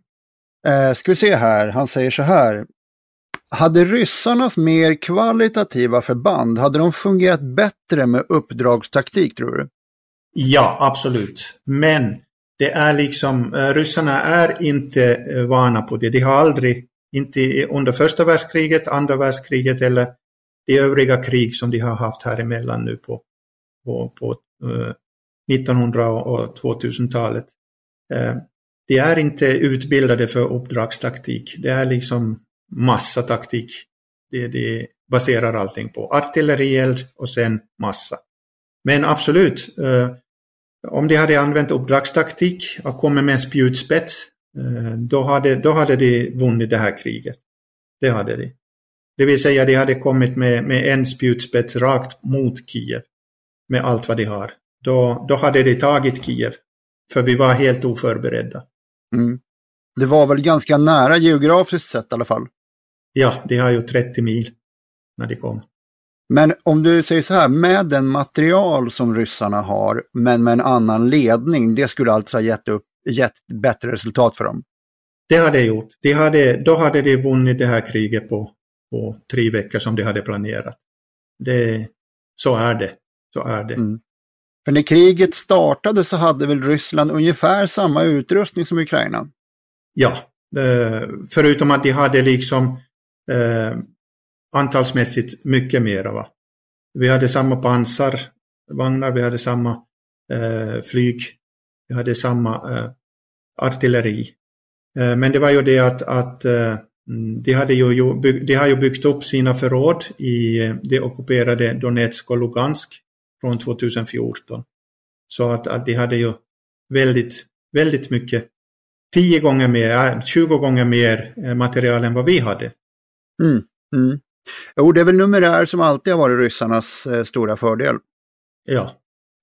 Eh, ska vi se här, han säger så här. Hade ryssarnas mer kvalitativa förband, hade de fungerat bättre med uppdragstaktik tror du? Ja, absolut. Men det är liksom, eh, ryssarna är inte eh, vana på det. De har aldrig inte under första världskriget, andra världskriget eller de övriga krig som de har haft här emellan nu på, på, på eh, 1900 och 2000-talet. De är inte utbildade för uppdragstaktik. Det är liksom massataktik. Det, det baserar allting på. Artillerield och sen massa. Men absolut, eh, om de hade använt uppdragstaktik och kommit med en spjutspets Eh, då hade, då hade de vunnit det här kriget. Det hade de. Det vill säga de hade kommit med, med en spjutspets rakt mot Kiev med allt vad de har. Då, då hade de tagit Kiev. För vi var helt oförberedda. Mm. Det var väl ganska nära geografiskt sett i alla fall? Ja, de har ju 30 mil när de kom. Men om du säger så här, med den material som ryssarna har, men med en annan ledning, det skulle alltså ha gett upp gett bättre resultat för dem. Det hade det gjort. De hade, då hade de vunnit det här kriget på, på tre veckor som de hade planerat. Det, så är det. Så är det. Mm. För när kriget startade så hade väl Ryssland ungefär samma utrustning som Ukraina? Ja, eh, förutom att de hade liksom eh, antalsmässigt mycket mera. Va? Vi hade samma pansarvagnar, vi hade samma eh, flyg, vi hade samma eh, artilleri. Eh, men det var ju det att, att eh, mm, de, hade ju, de har ju byggt upp sina förråd i eh, det ockuperade Donetsk och Lugansk från 2014. Så att, att de hade ju väldigt, väldigt mycket, 10 gånger mer, eh, 20 gånger mer eh, material än vad vi hade. Mm, mm. Jo, det är väl numerär som alltid har varit ryssarnas eh, stora fördel. Ja,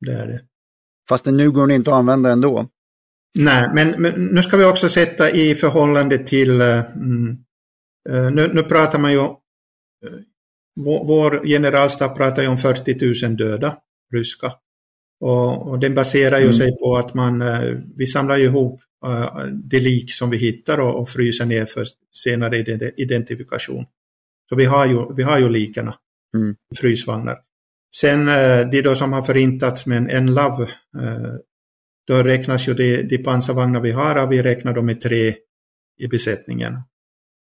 det är det. Fast nu går den inte att använda ändå. Nej, men, men nu ska vi också sätta i förhållande till, eh, mm, eh, nu, nu pratar man ju, eh, vår, vår generalstab pratar ju om 40 000 döda ryska. Och, och den baserar ju mm. sig på att man, vi samlar ihop uh, de lik som vi hittar och, och fryser ner för senare identifikation. Så vi har ju, vi har ju likarna mm. i frysvagnar. Sen uh, de då som har förintats med en NLAV, uh, då räknas ju de, de pansarvagnar vi har, vi räknar dem med tre i besättningen.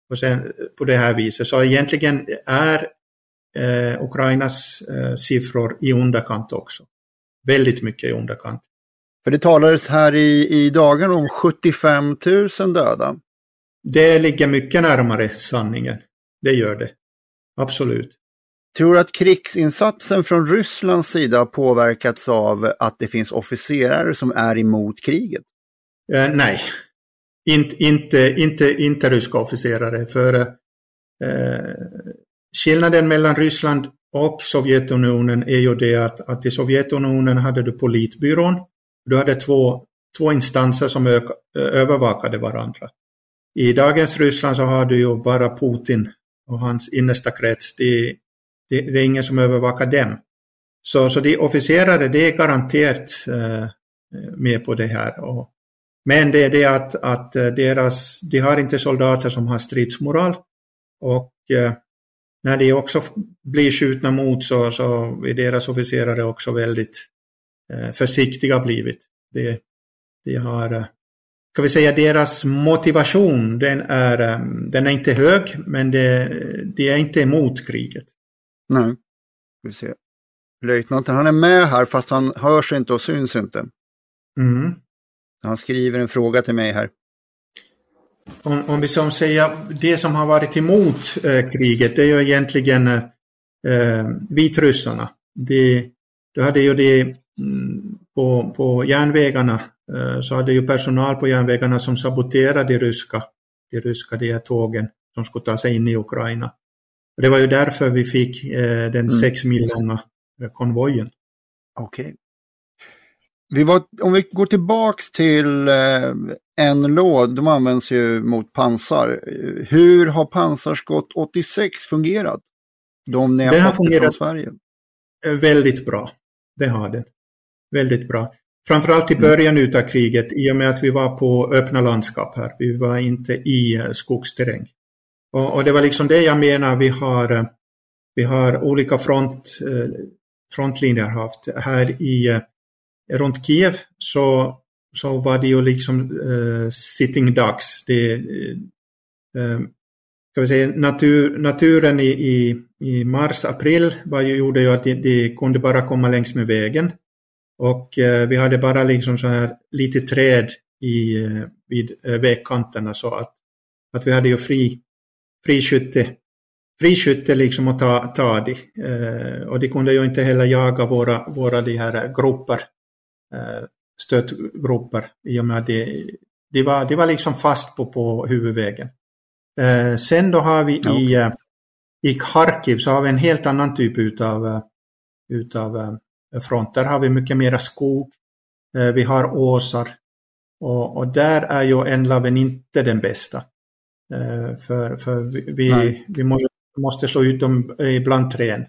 Och sen på det här viset, så egentligen är eh, Ukrainas eh, siffror i underkant också. Väldigt mycket i underkant. För det talades här i, i dagen om 75 000 döda. Det ligger mycket närmare sanningen. Det gör det. Absolut. Tror du att krigsinsatsen från Rysslands sida har påverkats av att det finns officerare som är emot kriget? Eh, nej, In, inte, inte, inte ryska officerare. För eh, skillnaden mellan Ryssland och Sovjetunionen är ju det att, att i Sovjetunionen hade du politbyrån. Du hade två, två instanser som öka, övervakade varandra. I dagens Ryssland så har du ju bara Putin och hans innersta krets. De, det, det, är ingen som övervakar dem. Så, så de officerare, det är garanterat eh, med på det här. Och, men det är det att, att eh, deras, de har inte soldater som har stridsmoral. Och eh, när de också blir skjutna mot så, så är deras officerare också väldigt eh, försiktiga blivit. De, de har, eh, eh, kan vi säga deras motivation, den är, eh, den är inte hög, men de, de är inte emot kriget. Nej, vi ser. Löjtnanten, han är med här fast han hörs inte och syns inte. Mm. Han skriver en fråga till mig här. Om, om vi som säger, det som har varit emot eh, kriget, det är ju egentligen eh, vitryssarna. Det, du hade ju det mm, på, på järnvägarna, eh, så hade ju personal på järnvägarna som saboterade de ryska, de ryska de här tågen som skulle ta sig in i Ukraina. Det var ju därför vi fick eh, den mm. sex mil långa eh, konvojen. Okej. Okay. Vi var, om vi går tillbaks till eh, NLÅ, de används ju mot pansar. Hur har pansarskott 86 fungerat? De ni har fungerat från Sverige? Eh, väldigt bra. Det har den. Väldigt bra. Framförallt i mm. början mm. av kriget i och med att vi var på öppna landskap här. Vi var inte i eh, skogsterräng. Och, och, det var liksom det jag menar, vi har, eh, vi har olika front, eh, frontlinjer haft. Här i, runt Kiev så, så var det ju liksom uh, sitting ducks. Det, uh, ska vi säga, natur, naturen i, i, i mars, april var ju, gjorde ju att de, de kunde bara komma längs med vägen. Och uh, vi hade bara liksom så här lite träd i, vid vägkanterna så att, att vi hade ju fri, friskytte, friskytte liksom att ta, ta de. Eh, och de kunde ju inte heller jaga våra, våra de här grupper, eh, stötgrupper i och med att de, de, var, de var liksom fast på, på huvudvägen. Eh, sen då har vi i, eh, i Kharkiv så har vi en helt annan typ utav, eh, utav eh, front. Där har vi mycket mera skog. Vi har åsar. Och, och där är ju enlaven inte den bästa. Eh, för, för vi, vi måste slå ut dem bland trän.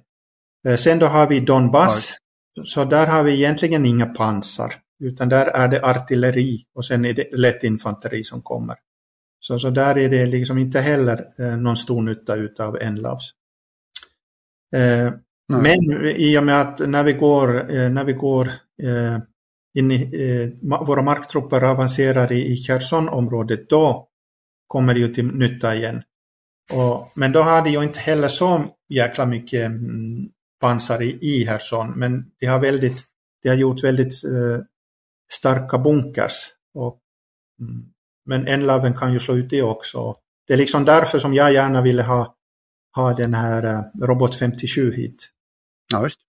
Eh, sen då har vi Donbass, så där har vi egentligen inga pansar, utan där är det artilleri och sen är det lätt infanteri som kommer. Så, så där är det liksom inte heller eh, någon stor nytta utav NLAVs. Nej. men i och med att när vi går, eh, när vi går eh, in i, eh, våra marktrupper avancerar i, i Cherson-området, då kommer det ju till nytta igen. Och, men då har de ju inte heller så jäkla mycket mm, pansar i, i men de har, väldigt, de har gjort väldigt eh, starka bunkers. Och, mm, men Enlaven kan ju slå ut det också. det är liksom därför som jag gärna ville ha, ha den här Robot 57 hit. Ja, just.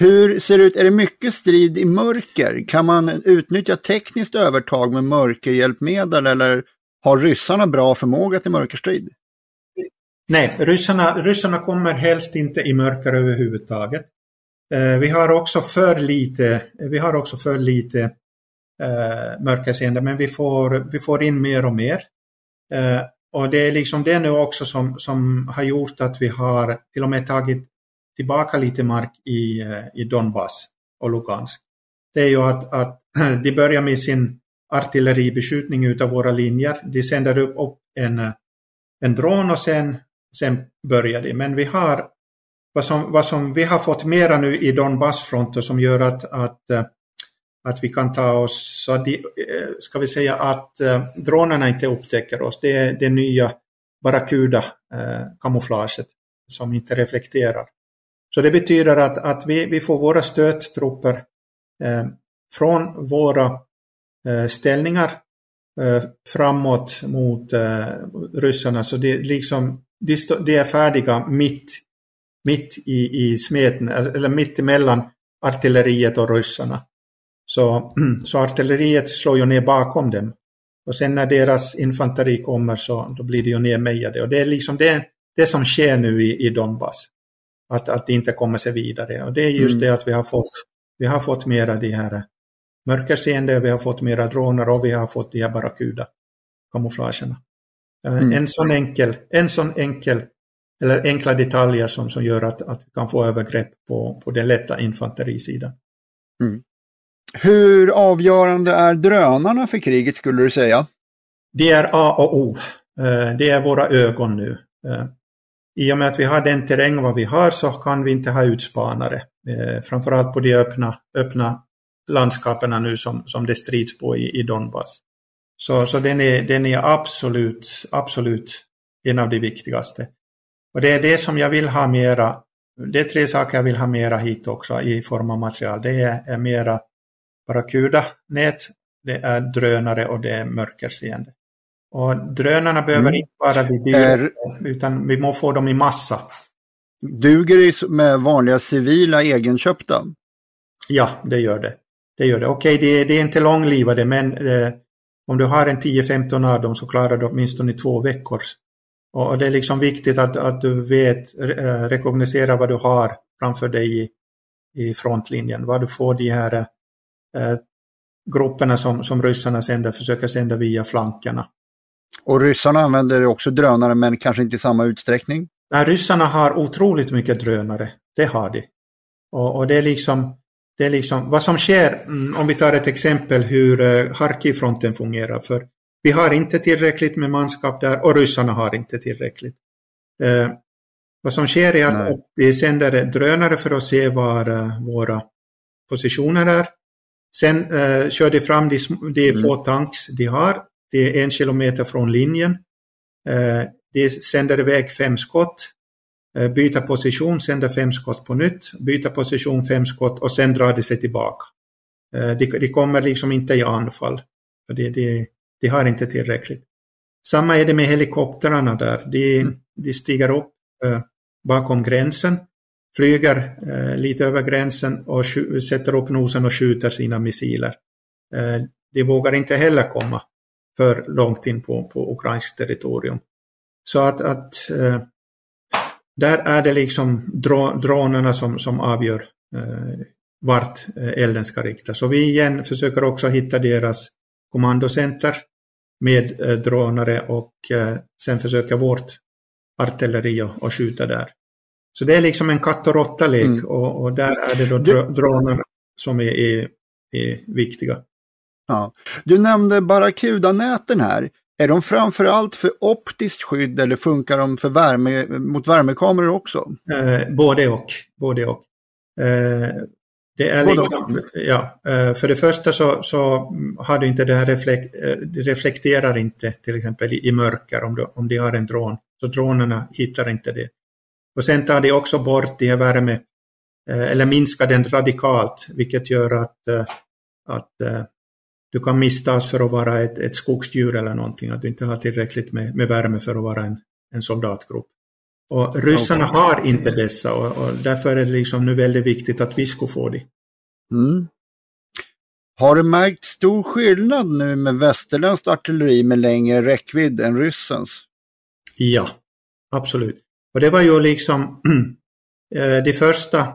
Hur ser det ut? Är det mycket strid i mörker? Kan man utnyttja tekniskt övertag med mörkerhjälpmedel eller har ryssarna bra förmåga till mörkerstrid? Nej, ryssarna, ryssarna kommer helst inte i mörker överhuvudtaget. Eh, vi har också för lite, vi har också för lite eh, mörkerseende, men vi får, vi får in mer och mer. Eh, och det är liksom det nu också som, som har gjort att vi har till och med tagit tillbaka lite mark i, eh, i Donbass och Lugansk. Det är ju att, att de börjar med sin artilleribeskjutning utav våra linjer. De sänder upp en, eh, en dron och sen, sen börjar de. Men vi har vad som, vad som vi har fått mera nu i Donbassfronten som gör att, att, eh, att vi kan ta oss, så de, ska vi säga att dronerna inte upptäcker oss. Det är det nya Barracuda-kamouflaget som inte reflekterar. Så det betyder att, att vi, vi får våra stöttrupper eh, från våra eh, ställningar eh, framåt mot eh, ryssarna. Så det, liksom, de, de är färdiga mitt, mitt i, i smeten, eh, eller mitt emellan artilleriet och ryssarna. Så, så artilleriet slår ju ner bakom dem. Och sen när deras infanteri kommer så då blir det ju nermejade. Och det är liksom det, det som sker nu i, i Donbass att, att det inte kommer sig vidare. Och det är just mm. det att vi har fått, vi har fått mera de här mörkerseende, vi har fått mera droner och vi har fått de här barracuda-kamouflagerna. Eh, mm. En sån enkel, en sån enkel eller enkla detaljer som, som gör att, att vi kan få övergrepp på, på den lätta infanterisidan. Mm. Hur avgörande är drönarna för kriget skulle du säga? Det är A och O. Eh, det är våra ögon nu. I och med att vi har den terräng vad vi har så kan vi inte ha utspanare. Eh, framförallt på de öppna, öppna landskapen nu som, som det strids på i, i Donbass. Så, så den, är, den är absolut, absolut en av de viktigaste. Och det är det som jag vill ha mera, det är tre saker jag vill ha mera hit också i form av material. Det är, är mera Barracuda-nät, det är drönare och det är mörkerseende. Och drönarna behöver mm. inte bara bli dyra, är... utan vi måste få dem i massa. Duger det med vanliga civila egenköpta? Ja, det gör det. Det gör det. Okej, det, det är inte långlivade, men eh, om du har en 10-15 av dem så klarar du åtminstone två veckor. Och, och det är liksom viktigt att, att du vet, eh, rekognosera vad du har framför dig i, i frontlinjen. Vad du får de här eh, grupperna som, som ryssarna sänder, försöker sända via flankerna. Och ryssarna använder också drönare men kanske inte i samma utsträckning? Nej, ryssarna har otroligt mycket drönare. Det har de. Och, och det, är liksom, det är liksom vad som sker, mm, om vi tar ett exempel hur uh, Harkivfronten fungerar. För vi har inte tillräckligt med manskap där och ryssarna har inte tillräckligt. Uh, vad som sker är att, de sänder drönare för att se var uh, våra positioner är. Sen uh, kör de fram de, de mm. få tanks de har det är en kilometer från linjen. Eh, det sänder iväg fem skott. Eh, byta position, sänder fem skott på nytt. Byta position, fem skott och sen drar det sig tillbaka. Eh, de, kommer liksom inte i anfall. För det, det, det har inte tillräckligt. Samma är det med helikoptrarna där. De, mm. de stiger upp bakom gränsen, flyger lite över gränsen och sätter upp nosen och skjuter sina missiler. de vågar inte heller komma för långt in på, på ukrainskt territorium. Så att, att eh, där är det liksom dronerna som, som avgör eh, vart eh, elden ska riktas. Så vi igen försöker också hitta deras kommandocenter med eh, drönare och eh, sen försöka vårt artilleri och, och skjuta där. Så det är liksom en katt och råtta-lek mm. och, och, där är det då drönarna som är, är, är viktiga. Ja. Du nämnde Barracuda-näten här. Är de framförallt för optiskt skydd eller funkar de för värme, mot värmekameror också? Eh, både och. Både och. Eh, det är liksom, ja, eh, för det första så, så har du inte det här reflekt, eh, reflekterar inte till exempel i, i mörker om du, om de har en dron. Så dronerna hittar inte det. Och sen tar de också bort de här värme, eh, eller minskar den radikalt, vilket gör att, att du kan misstas för att vara ett, ett skogsdjur eller någonting, att du inte har tillräckligt med, med värme för att vara en, en soldatgrupp. Och ryssarna okay. har inte dessa och, och, därför är det liksom nu väldigt viktigt att vi ska få det. Mm. Har du märkt stor skillnad nu med västerländskt artilleri med längre räckvidd än ryssens? Ja, absolut. Och det var ju liksom eh, de första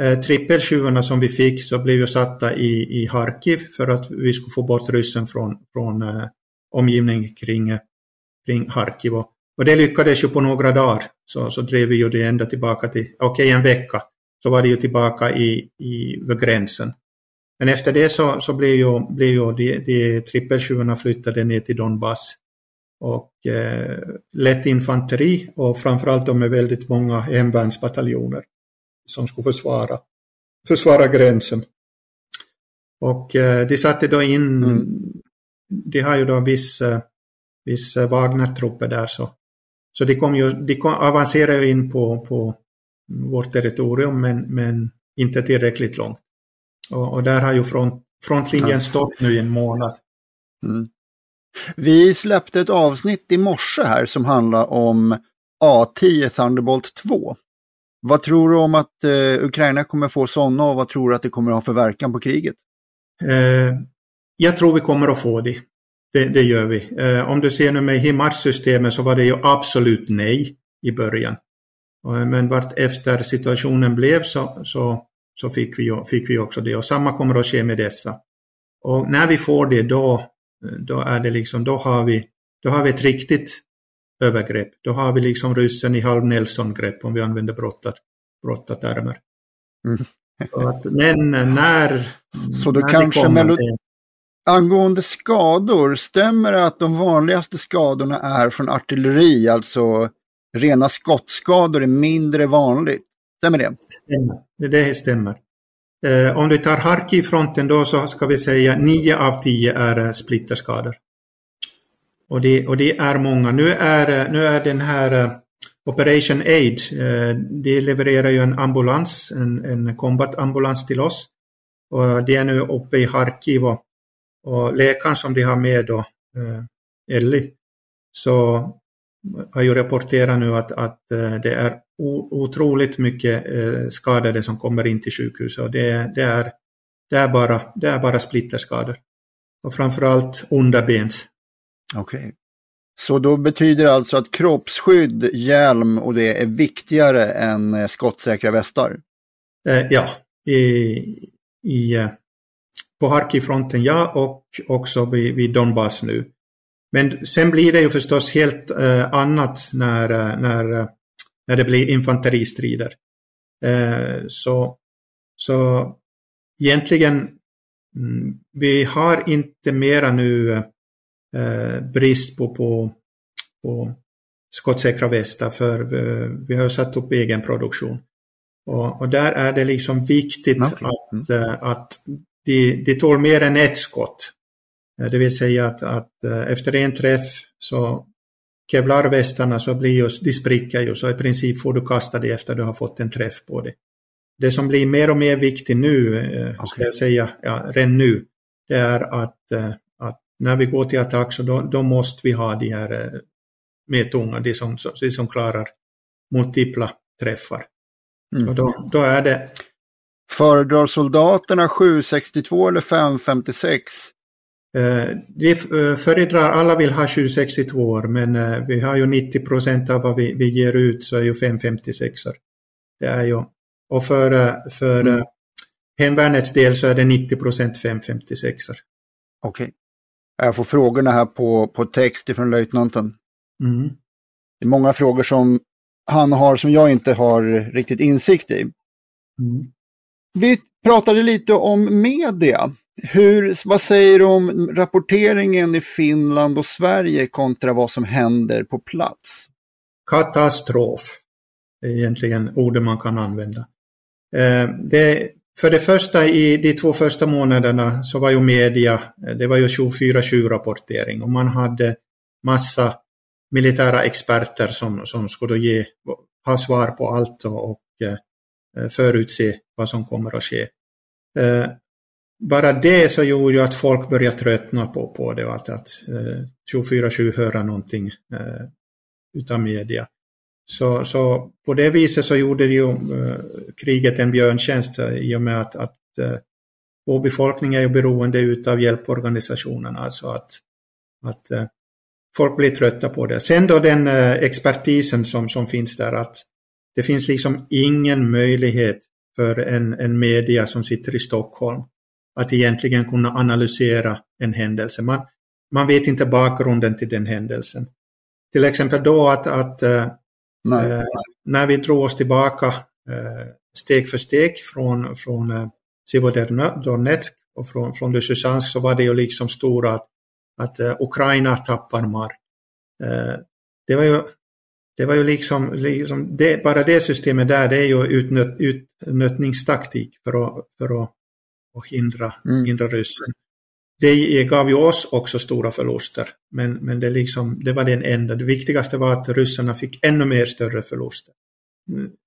eh, trippeltjuvarna som vi fick så blev ju satta i, i Harkiv för att vi skulle få bort ryssen från, från eh, omgivningen kring, kring Harkiv. Och, och det lyckades ju på några dagar. Så, så drev vi ju det ända tillbaka till, okej okay, en vecka, så var det ju tillbaka i, i, vid gränsen. Men efter det så, så blev ju, blev ju de, de trippeltjuvarna flyttade ner till Donbass. Och eh, lätt infanteri och framförallt de med väldigt många hemvärnsbataljoner som skulle försvara, försvara gränsen. Och eh, de satte då in, mm. de har ju då viss, eh, viss Wagner-trupper där så, så de, kom ju, de kom, avancerade in på, på vårt territorium men, men inte tillräckligt långt. Och, och där har ju front, frontlinjen stått nu i en månad. Mm. Vi släppte ett avsnitt i morse här som handlar om A10 Thunderbolt 2. Vad tror du om att eh, Ukraina kommer få sådana och vad tror du att det kommer att ha för verkan på kriget? Eh, jag tror vi kommer att få det. Det, det gör vi. Eh, om du ser nu med HIMARS-systemet så var det ju absolut nej i början. Eh, men vart efter situationen blev så, så, så fick, vi, fick vi också det och samma kommer att ske med dessa. Och när vi får det då, eh, då är det liksom, då har vi, då har vi ett riktigt övergrepp. Då har vi liksom ryssen i halv Nelson-grepp om vi använder brottat, brottartermer. Mm. men när... Så då när kanske melod... Angående skador, stämmer det att de vanligaste skadorna är från artilleri, alltså rena skottskador är mindre vanligt? Stämmer det? Stämmer. Det stämmer. Eh, om du tar Harkiv-fronten då så ska vi säga 9 av 10 är eh, splitterskador. Och det, och det är många. Nu är, nu är den här eh, Operation Aid, de det levererar ju en ambulans, en, en combat-ambulans till oss. Och det är nu uppe i Harkiv och, och läkaren som de har med då, eh, Elli, Ellie, så har ju rapporterat nu att, att det är otroligt mycket skadade som kommer in till sjukhuset och det, det, är, det, är, bara, det är bara splitterskador. Och framförallt underbens Okej. Okay. Så då betyder det alltså att kroppsskydd, hjälm och det är viktigare än eh, skottsäkra västar? Eh, ja, i, i, eh, på Harkifronten ja och också vid, vid Donbass nu. Men sen blir det ju förstås helt eh, annat när, eh, när, när det blir infanteristrider. Eh, så, så egentligen, mm, vi har inte mera nu eh, brist på, på, på skottsäkra västar för vi, vi har satt upp egen produktion. Och, och, där är det liksom viktigt okay. att, äh, att de, de tål mer än ett skott. Eh, det vill säga att, att efter en träff så kevlarvästarna så blir just, de spricker ju så i princip får du kasta det efter du har fått en träff på det. Det som blir mer och mer viktigt nu, okay. ska jag säga, ja, redan nu, det är att när vi går till attack så då, då måste vi ha de här eh, med tunga, de som, de som klarar multipla träffar. Mm. Och då, då är det... Föredrar soldaterna 762 eller 556? Eh, de eh, föredrar, alla vill ha 762 men eh, vi har ju 90 procent av vad vi, vi ger ut så är ju 556 Det är ju, och för, eh, för mm. hemvärnets del så är det 90 procent 556 Okej. Okay. Jag får frågorna här på, på text ifrån löjtnanten. Mm. Det är många frågor som han har som jag inte har riktigt insikt i. Mm. Vi pratade lite om media. Hur, vad säger du om rapporteringen i Finland och Sverige kontra vad som händer på plats? Katastrof är egentligen ordet man kan använda. Eh, det, för det första i de två första månaderna så var ju media, eh, det var ju 24-7 rapportering och man hade massa militära experter som, som skulle ge, ha svar på allt och, och eh, förutse vad som kommer att ske. Eh, bara det så gjorde ju att folk började tröttna på, på det, att, att 24-7 höra någonting utan utav media. Så, så på det viset så gjorde ju eh, kriget en björntjänst eh, i och med att, att eh, vår befolkning är ju beroende utav hjälporganisationerna, alltså att, att eh, folk blir trötta på det. Sen då den eh, expertisen som, som finns där, att det finns liksom ingen möjlighet för en, en media som sitter i Stockholm att egentligen kunna analysera en händelse. Man, man vet inte bakgrunden till den händelsen. Till exempel då att, att eh, eh, när vi drog oss tillbaka eh, steg för steg från, från eh, Sivodernetsk och från, från Lysychansk så var det ju liksom stora att, att uh, Ukraina tappar mark. Uh, det var ju, det var ju liksom, liksom det, bara det systemet där, det är ju utnöt, utnötningstaktik för att, för att, att hindra, mm. hindra ryssen. Det gav ju oss också stora förluster, men, men det, liksom, det var den enda. Det viktigaste var att ryssarna fick ännu mer större förluster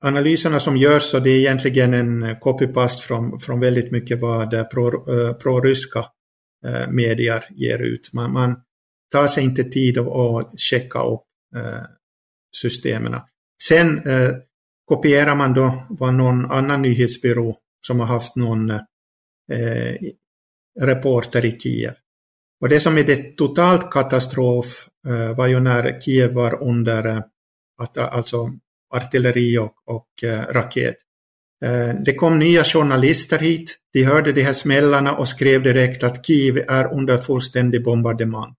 analyserna som görs så det är egentligen en copypast från, från väldigt mycket vad pro, uh, pro-ryska eh, medier ger ut. Man, man, tar sig inte tid att, checka upp eh, systemen. Sen eh, kopierar man då vad någon annan nyhetsbyrå som har haft någon eh, reporter i Kiev. Och det som är det totalt katastrof eh, var ju när Kiev var under eh, att, eh, alltså artilleri och, och raket. Det kom nya journalister hit, de hörde de här smällarna och skrev direkt att Kiev är under fullständig bombardemang.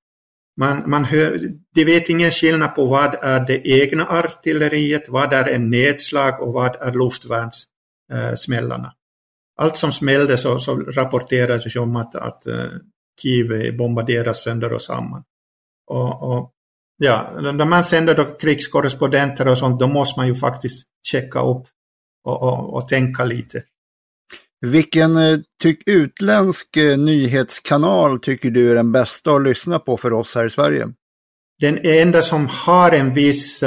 Man, man hör, de vet ingen skillnad på vad är det egna artilleriet, vad är en nedslag och vad är luftvärnssmällarna. Allt som smällde så, så rapporterades om att, att uh, Kiev bombarderas sönder och samman. Och, och ja, när man sänder då krigskorrespondenter och sånt, då måste man ju faktiskt checka upp och, och, och tänka lite. Vilken eh, tyck, utländsk eh, nyhetskanal tycker du är den bästa att lyssna på för oss här i Sverige? Den enda som har en viss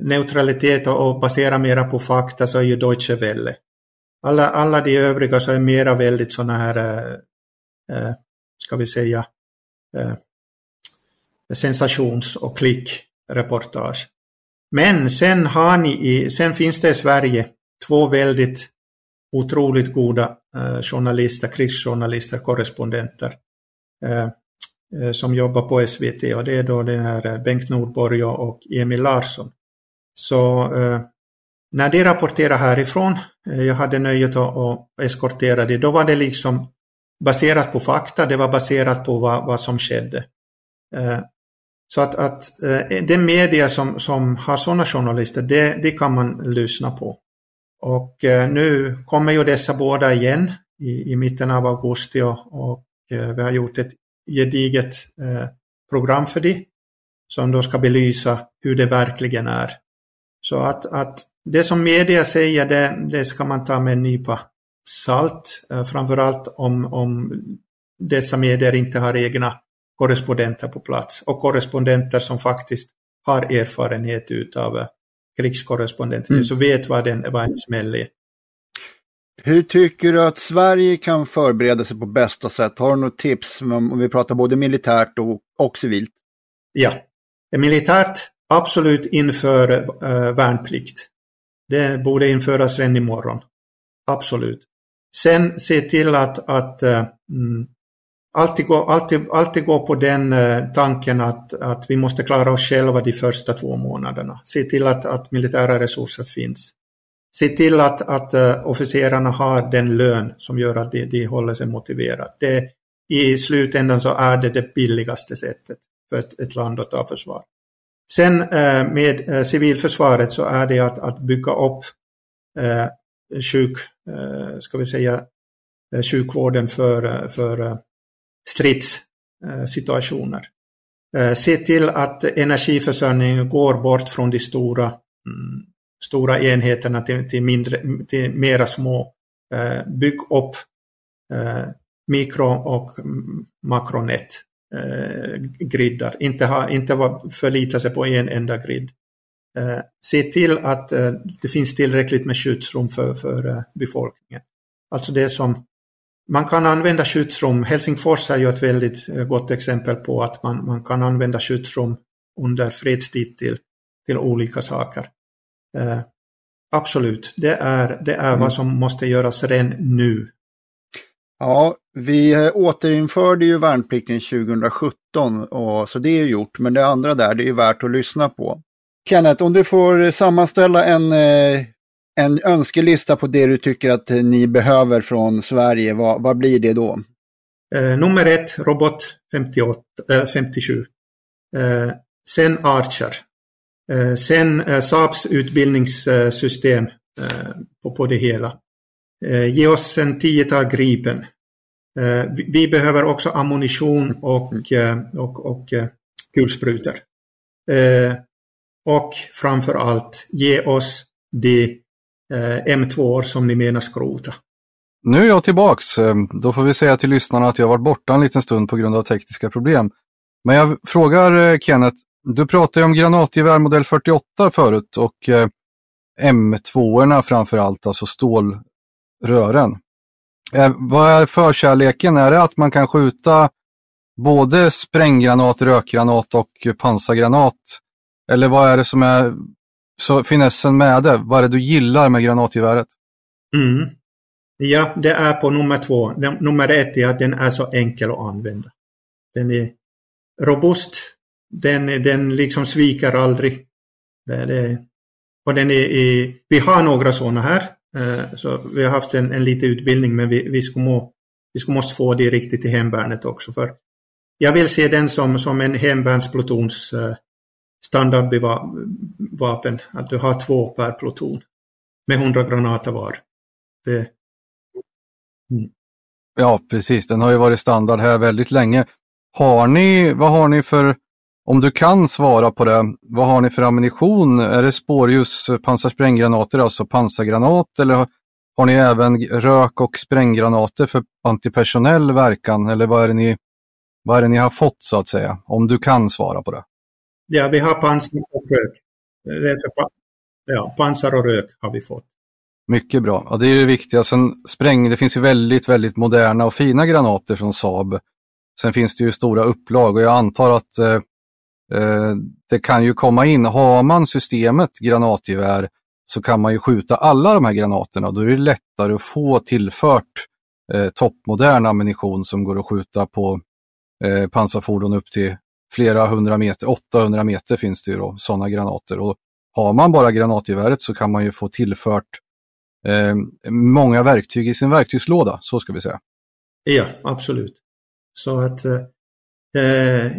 neutralitet och, och baserar mera på fakta så är ju Deutsche Welle. Alla, alla de övriga så är mera väldigt sådana här, äh, ska vi säga, eh, sensations och klickreportage. Men sen, har ni i, sen finns det i Sverige två väldigt otroligt goda eh, journalister, krigsjournalister, korrespondenter eh, eh som jobbar på SVT och det är då den här Bengt Nordborg och Emil Larsson. Så när de rapporterade härifrån, eh, jag hade nöjet att, att eskortera det, då var det liksom baserat på fakta, det var baserat på vad, vad som skedde. Eh, så att, att eh, det media som, som har sådana journalister, det, det kan man lyssna på. Och eh, nu kommer ju dessa båda igen i, i mitten av augusti och, och vi har gjort ett gediget program för det som då ska belysa hur det verkligen är. Så att, att det som media säger, det, det ska man ta med en nypa salt, eh, framförallt om, om dessa medier inte har egna korrespondenter på plats och korrespondenter som faktiskt har erfarenhet utav eh, krigskorrespondenter, mm. så vet vad, den, vad en smäll är. Hur tycker du att Sverige kan förbereda sig på bästa sätt? Har du något tips om vi pratar både militärt och, och civilt? Ja, militärt absolut inför äh, värnplikt. Det borde införas redan imorgon. Absolut. Sen se till att, att äh, alltid gå, alltid, alltid gå på den eh, tanken att, att vi måste klara oss själva de första två månaderna. Se till att, att militära resurser finns. Se till att, att uh, officerarna har den lön som gör att de, de håller sig motiverade. Det, I slutändan så är det det billigaste sättet för ett, ett land att ta försvar. Sen eh, med eh, civilförsvaret så är det att, att bygga upp eh, sjuk, ska vi säga, sjukvården för, för stridssituationer. Se till att energiförsörjningen går bort från de stora, mm, stora enheterna till, till, mindre, till mera små. Bygg upp mikro och mm, makronät griddar, inte, ha, inte förlita sig på en enda grid. Se till att det finns tillräckligt med skyddsrum för, för befolkningen. Alltså det som man kan använda skyddsrum. Helsingfors är ju ett väldigt gott exempel på att man, man kan använda skyddsrum under fredstid till, till olika saker. Eh, absolut, det är, det är mm. vad som måste göras redan nu. Ja, vi eh, återinförde ju värnplikten 2017 och så det är gjort, men det andra där det är värt att lyssna på. Kenneth, om du får sammanställa en, eh, en önskelista på det du tycker att eh, ni behöver från Sverige, vad, vad blir det då? Eh, nummer ett, Robot 58, eh, 57. Eh, sen Archer. Eh, sen eh, Saabs utbildningssystem eh, på, på det hela. Eh, ge oss en tiotal Gripen. Vi, vi, behöver också ammunition och, och, och kulsprutor. Och framför allt, ge oss de M2 som ni menar skrota. Nu är jag tillbaks. Då får vi säga till lyssnarna att jag varit borta en liten stund på grund av tekniska problem. Men jag frågar Kenneth, du pratade om granatgevär modell 48 förut och eh, M2-orna framför allt, alltså rören. Eh, vad är förkärleken? Är det att man kan skjuta både spränggranat, rökgranat och pansargranat? Eller vad är det som är så finessen med det? Vad är det du gillar med granatgeväret? Mm. Ja, det är på nummer två. Nummer ett är att den är så enkel att använda. Den är robust, den, den liksom sviker aldrig. Det, det, och den är, är, vi har några sådana här. Eh, så vi har haft en, en liten utbildning men vi, vi, skulle må, vi skulle måste få det riktigt i hemvärnet också. För jag vill se den som, som en hemvärnsplutons eh, standardvapen. Att du har två per pluton. Med 100 granater var. Det... Mm. Ja, precis. Den har ju varit standard här väldigt länge. Har ni, vad har ni för om du kan svara på det, vad har ni för ammunition? Är det spårljus pansarspränggranater, alltså pansargranat, eller har ni även rök och spränggranater för antipersonell verkan? Eller vad är, det ni, vad är ni har fått så att säga? Om du kan svara på det. Ja, vi har pansar och rök. Ja, pansar och rök har vi fått. Mycket bra. Ja, det är det viktiga. Sen spräng, det finns ju väldigt, väldigt moderna och fina granater från Saab. Sen finns det ju stora upplag och jag antar att Eh, Eh, det kan ju komma in, har man systemet granatgevär så kan man ju skjuta alla de här granaterna. Då är det lättare att få tillfört eh, toppmodern ammunition som går att skjuta på eh, pansarfordon upp till flera hundra meter, 800 meter finns det ju då, sådana granater. Och har man bara granatgeväret så kan man ju få tillfört eh, många verktyg i sin verktygslåda, så ska vi säga. Ja, absolut. Så att Eh,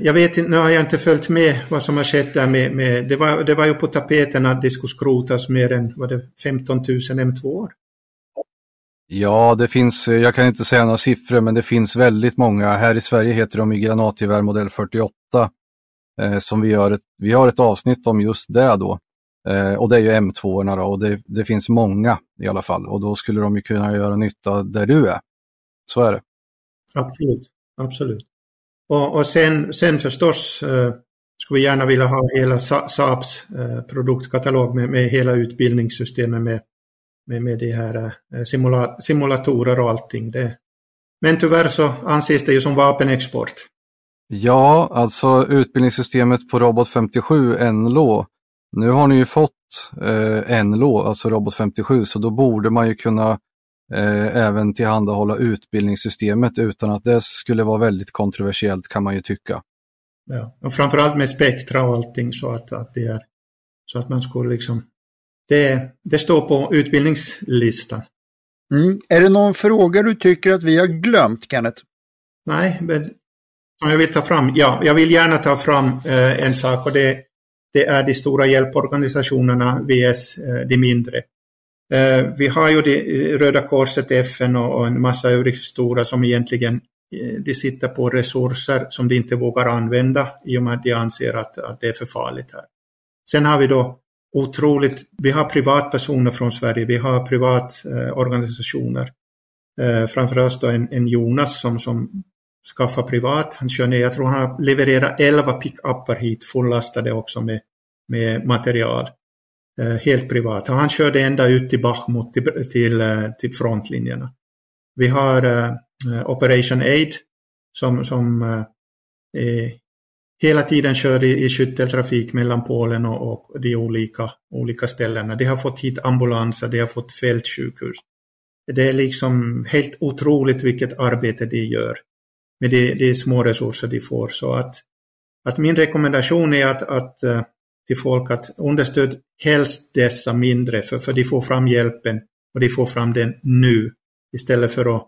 jag vet inte, nu har jag inte följt med vad som har skett där med, med det, var, det var ju på tapeten att det skulle skrotas mer än var det 15 000 M2. Ja, det finns, jag kan inte säga några siffror, men det finns väldigt många. Här i Sverige heter de ju granatgevär modell 48. Eh, som vi, gör ett, vi har ett avsnitt om just det då. Eh, och det är ju M2 då och det, det finns många i alla fall. Och då skulle de ju kunna göra nytta där du är. Så är det. Absolut, absolut. Och, och sen, sen förstås eh, skulle vi gärna vilja ha hela Saabs eh, produktkatalog med, med hela utbildningssystemet med, med, med de här eh, simula, simulatorer och allting. Det. Men tyvärr så anses det ju som vapenexport. Ja, alltså utbildningssystemet på Robot 57 NLO. Nu har ni ju fått eh, NLO, alltså Robot 57, så då borde man ju kunna eh, även tillhandahålla utbildningssystemet utan att det skulle vara väldigt kontroversiellt kan man ju tycka. Ja, och framförallt med spektra och allting så att, att det är så att man skulle liksom det, det står på utbildningslistan. Mm. Är det någon fråga du tycker att vi har glömt, Kenneth? Nej, men som jag vill ta fram, ja, jag vill gärna ta fram eh, en sak och det, det är de stora hjälporganisationerna vs eh, de mindre. Eh, vi har ju det, eh, Röda Korset, FN och, en massa övriga stora som egentligen eh, de sitter på resurser som de inte vågar använda i och med att de anser att, att det är för farligt här. Sen har vi då otroligt, vi har privatpersoner från Sverige, vi har privatorganisationer. Eh, framförallt då en, en, Jonas som, som skaffar privat, han kör ner, jag tror han levererar 11 pickuppar hit fullastade också med, med material. Eh, helt privat. Han körde ända ut till Bachmut, till, till, eh, till frontlinjerna. Vi har, eh, Operation Aid som, som eh, hela tiden kör i, i skytteltrafik mellan Polen och, och de olika, olika ställena. De har fått hit ambulanser, de har fått fältsjukhus. Det är liksom helt otroligt vilket arbete de gör med de, de små resurser de får. Så att, att min rekommendation är att, att till folk att understöd helst dessa mindre, för, för de får fram hjälpen och de får fram den nu istället för att,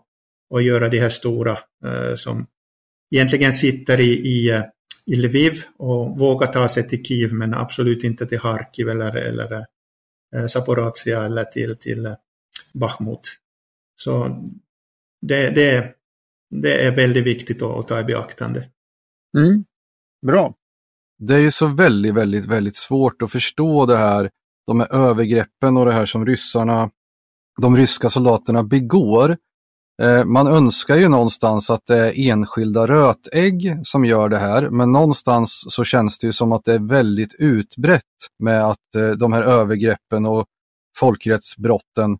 att göra de här stora eh, som egentligen sitter i, i, eh, i Lviv och vågar ta sig till Kiev men absolut inte till Harkiv eller, eller eh, Zaporizjzja eller till, till eh, Bachmut. Så det, det, det är väldigt viktigt att, att ta i beaktande. Mm. Bra. Det är ju så väldigt, väldigt, väldigt svårt att förstå det här, de här övergreppen och det här som ryssarna, de ryska soldaterna begår. Eh, man önskar ju någonstans att det är enskilda rötägg som gör det här, men någonstans så känns det ju som att det är väldigt utbrett med att eh, de här övergreppen och folkrättsbrotten.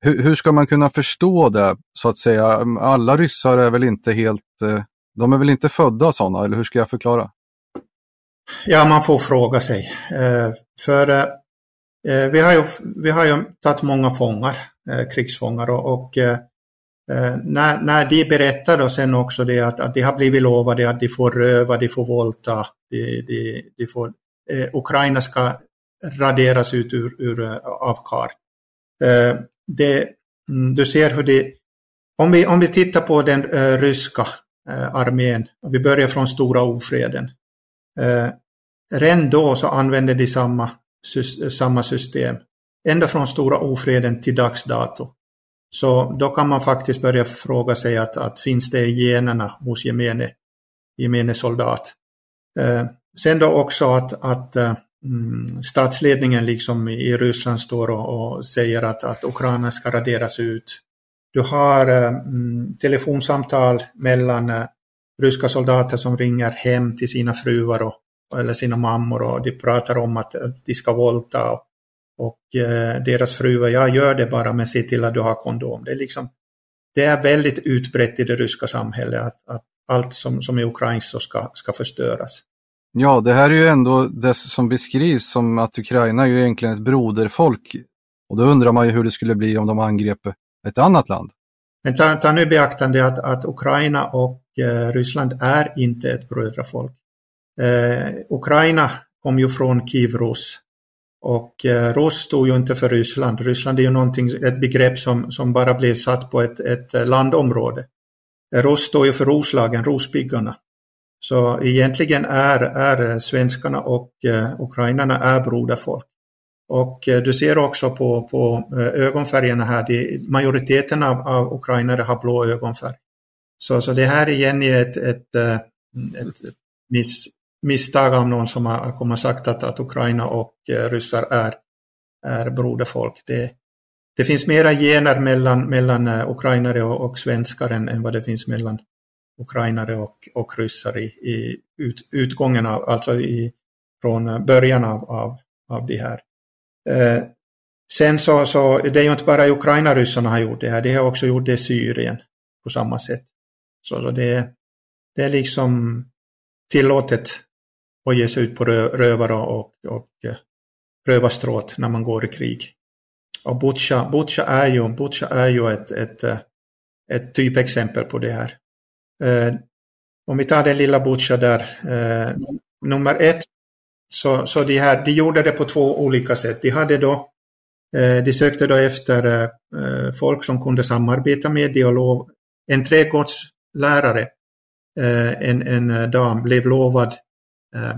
Hur, hur ska man kunna förstå det så att säga? Alla ryssar är väl inte helt, eh, de är väl inte födda sådana, eller hur ska jag förklara? Ja, man får fråga sig. Eh, för eh, eh, vi har ju, vi har ju tagit många fångar, krigsfångar och, och när, när de berättar då sen också det att, att de har blivit lovade att de får röva, de får våldta, de, de, de får, eh, Ukraina ska raderas ut ur, ur avkart. Eh, det, mm, du ser hur det, om vi, om vi tittar på den eh, ryska armén, vi börjar från stora ofreden, Eh, redan då så använde de samma, samma system. Ända från stora ofreden till dags dato. Så då kan man faktiskt börja fråga sig att, att finns det i generna hos gemene, gemene soldat. Eh, sen då också att, att eh, mm, statsledningen liksom i Ryssland står och, och, säger att, att Ukraina ska raderas ut. Du har eh, mm, telefonsamtal mellan ryska soldater som ringer hem till sina fruar och, eller sina mammor och de pratar om att de ska våldta och, och eh, deras fruar, jag gör det bara men se till att du har kondom. Det är, liksom, det är väldigt utbrett i det ryska samhället att, att allt som, som är ukrainskt ska, ska förstöras. Ja, det här är ju ändå det som beskrivs som att Ukraina är ju egentligen ett broderfolk. Och då undrar man ju hur det skulle bli om de angrep ett annat land. Men ta, ta nu beaktande att, att Ukraina och Eh, Ryssland är inte ett brödrafolk. Eh, Ukraina kom ju från Kiev-Rus och eh, Rus stod ju inte för Ryssland. Ryssland är ju någonting, ett begrepp som, som bara blev satt på ett, ett eh, landområde. Eh, Rus står ju för Roslagen, Rospiggarna. Så egentligen är, är svenskarna och eh, ukrainarna är broderfolk. Och eh, du ser också på, på ögonfärgerna här, de, majoriteten av, av ukrainare har blå ögonfärg. Så, så det här igen är ett, eh, ett, ett, miss, misstag av någon som har, har sagt att, att Ukraina och eh, ryssar är, är broderfolk. Det, det finns mera gener mellan, mellan eh, ukrainare och, och svenskar än, än, vad det finns mellan ukrainare och, och ryssar i, i ut, utgången av, alltså i, från början av, av, av det här. Eh, sen så, så, det är ju inte bara Ukraina ryssarna har gjort det här, de har också gjort det i Syrien på samma sätt. Så, det, det är liksom tillåtet att ge sig ut på rövare och, och eh, rövarstråt när man går i krig. Och Butcha, Butcha är ju, Butcha är ju ett, ett, eh, ett typexempel på det här. Eh, om vi tar den lilla Butcha där, eh, nummer ett, så, så de, här, de gjorde det på två olika sätt. De hade då eh, de sökte då efter eh, folk som kunde samarbeta med dialog. En trädgårds lärare, eh, en, en eh, dam, blev lovad Eh,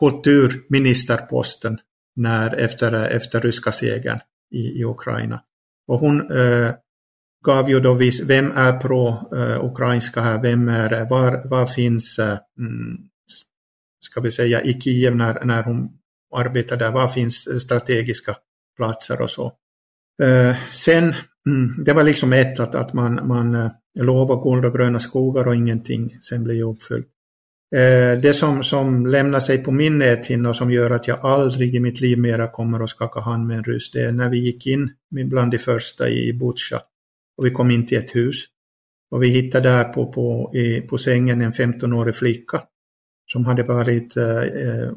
kulturministerposten när, efter, eh, efter ryska segern i, i Ukraina. Och hon eh, gav ju då vis, vem är pro-ukrainska eh, här, vem är, var, var finns, eh, mm, ska vi säga, i Kiev när, när hon arbetar där, var finns strategiska platser och så. Eh, sen, mm, det var liksom ett att, att man, man jag lovade guld och gröna skogar och ingenting sen blev jag Eh, det som, som lämnar sig på min näthinna och som gör att jag aldrig i mitt liv mera kommer att skaka hand med en ryss, det är när vi gick in bland de första i Butja och vi kom in till ett hus. Och vi hittade där på, på, i, på sängen en 15-årig flicka som hade varit eh, eh,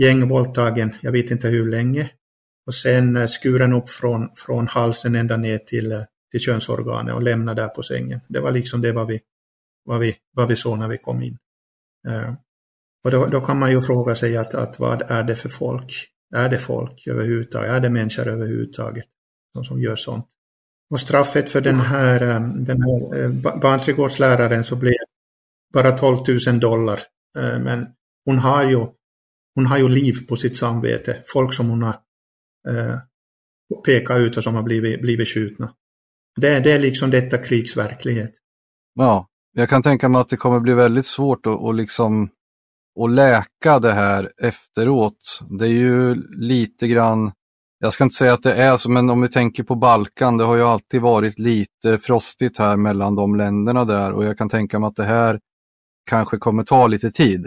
gängvåldtagen, jag vet inte hur länge. Och sen eh, skuren upp från, från halsen ända ner till, eh, till könsorganet och lämna där på sängen. Det var liksom det vad vi, vad vi, vad vi såg när vi kom in. Eh, och då, då kan man ju fråga sig att, att vad är det för folk? Är det folk överhuvudtaget? Är det människor överhuvudtaget som, som gör sånt? Och straffet för den här, eh, den här eh, barnträdgårdsläraren så blev bara 12 000 dollar. Eh, men hon har ju, hon har ju liv på sitt samvete. Folk som hon har pekat ut och som har blivit, blivit skjutna. Det, det är liksom detta krigs verklighet. Ja, jag kan tänka mig att det kommer bli väldigt svårt att, att liksom att läka det här efteråt. Det är ju lite grann, jag ska inte säga att det är så, men om vi tänker på Balkan, det har ju alltid varit lite frostigt här mellan de länderna där och jag kan tänka mig att det här kanske kommer ta lite tid.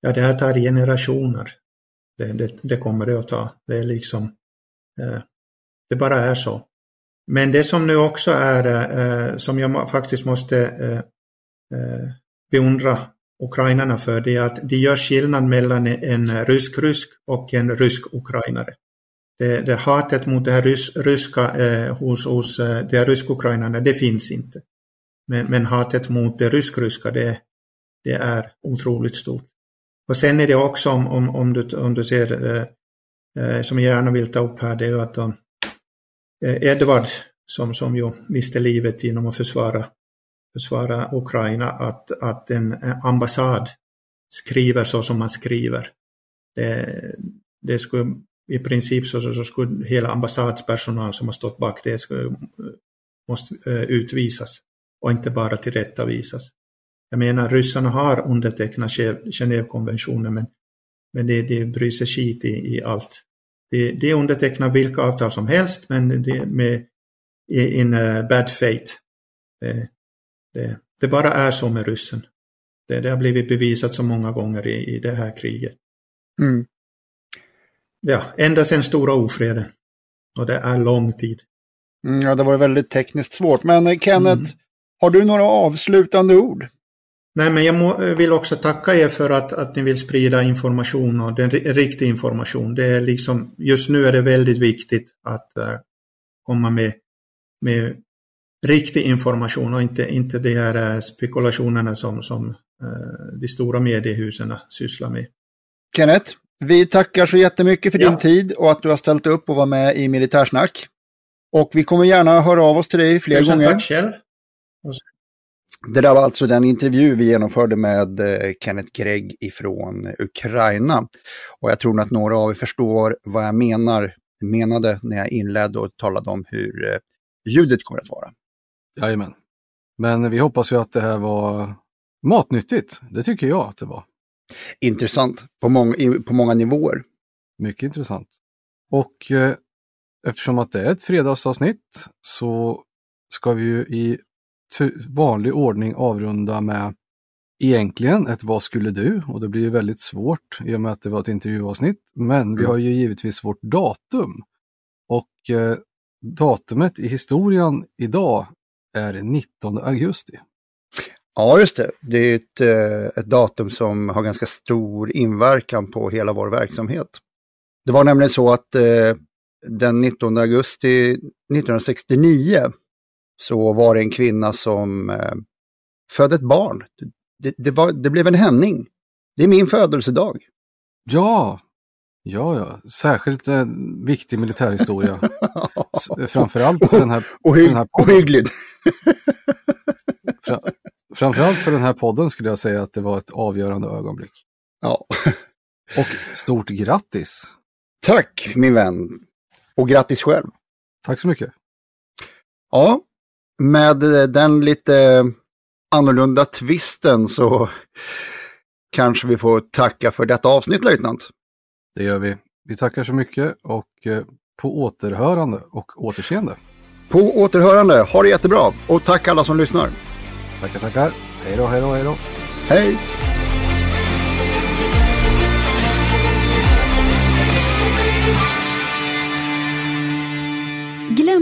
Ja, det här tar generationer. Det, det, det kommer det att ta. Det är liksom, eh, det bara är så. Men det som nu också är, eh, eh som jag faktiskt måste eh, eh, beundra ukrainarna för, det är att de gör skillnad mellan en rysk-rysk och en rysk-ukrainare. Det, det hatet mot det här rys, ryska eh, hos, hos eh, de rysk-ukrainarna, det finns inte. Men, men hatet mot det rysk-ryska, det, det är otroligt stort. Och sen är det också om, om, om, du, om du ser, eh, eh, som jag gärna vill ta upp här, det är ju att de, eh, Eh, Edvard, som, som ju miste livet genom att försvara, försvara Ukraina, att, att en eh, ambassad skriver så som man skriver. Det, det skulle, I princip så, så, så skulle hela ambassadspersonal som har stått bak det skulle, eh, måste utvisas och inte bara tillrättavisas. Jag menar, ryssarna har undertecknat Genèvekonventionen men, men det, det bryr sig skit i, i allt. Det, det undertecknar vilka avtal som helst men det med in uh, bad fate. Det, det, det, bara är så med ryssen. Det, det har blivit bevisat så många gånger i, i det här kriget. Mm. Ja, ända sedan stora ofreden. Och det är lång tid. Mm, ja, det var väldigt tekniskt svårt. Men eh, Kenneth, mm. har du några avslutande ord? Nej, men jag må, vill också tacka er för att, att ni vill sprida information och den riktig information. Det är liksom, just nu är det väldigt viktigt att uh, komma med, med riktig information och inte, inte de här uh, spekulationerna som, som uh, de stora mediehusen sysslar med. Kenneth, vi tackar så jättemycket för ja. din tid och att du har ställt upp och var med i Militärsnack. Och vi kommer gärna höra av oss till dig fler Tusen gånger. Tack själv. Det där var alltså den intervju vi genomförde med eh, Kenneth Gregg ifrån Ukraina. Och jag tror att några av er förstår vad jag menar, menade när jag inledde och talade om hur eh, ljudet kommer att vara. Jajamän. Men vi hoppas ju att det här var matnyttigt. Det tycker jag att det var. Intressant på många, på många nivåer. Mycket intressant. Och eh, eftersom att det är ett fredagsavsnitt så ska vi ju i vanlig ordning avrunda med egentligen ett Vad skulle du? Och det blir ju väldigt svårt i och med att det var ett intervjuavsnitt. Men mm. vi har ju givetvis vårt datum. Och eh, datumet i historien idag är 19 augusti. Ja, just det. Det är ett, eh, ett datum som har ganska stor inverkan på hela vår verksamhet. Det var nämligen så att eh, den 19 augusti 1969 så var det en kvinna som eh, födde ett barn. Det, det, var, det blev en Henning. Det är min födelsedag. Ja, ja, ja. särskilt eh, viktig militärhistoria. Framförallt för den här, Ohy för den här podden. Ohyggligt. Fra, framförallt för den här podden skulle jag säga att det var ett avgörande ögonblick. Ja. Och stort grattis! Tack min vän! Och grattis själv! Tack så mycket! Ja, med den lite annorlunda twisten så kanske vi får tacka för detta avsnitt, löjtnant. Det gör vi. Vi tackar så mycket och eh, på återhörande och återseende. På återhörande. Ha det jättebra och tack alla som lyssnar. Tackar, tackar. Hej då, hej då, hej då. Hej!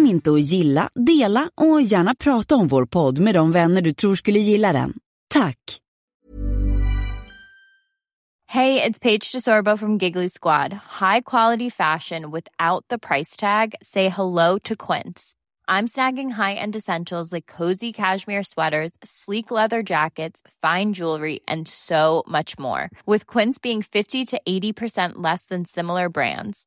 Glöm inte att gilla, dela och gärna prata om vår podd med de vänner du tror skulle gilla den. Tack! Hey, it's Paige DeSorbo from Giggly Squad. High quality fashion without the price tag. Say hello to Quince. I'm snagging high-end essentials like cozy cashmere sweaters, sleek leather jackets, fine jewelry, and so much more. With Quince being 50 to 80% less than similar brands.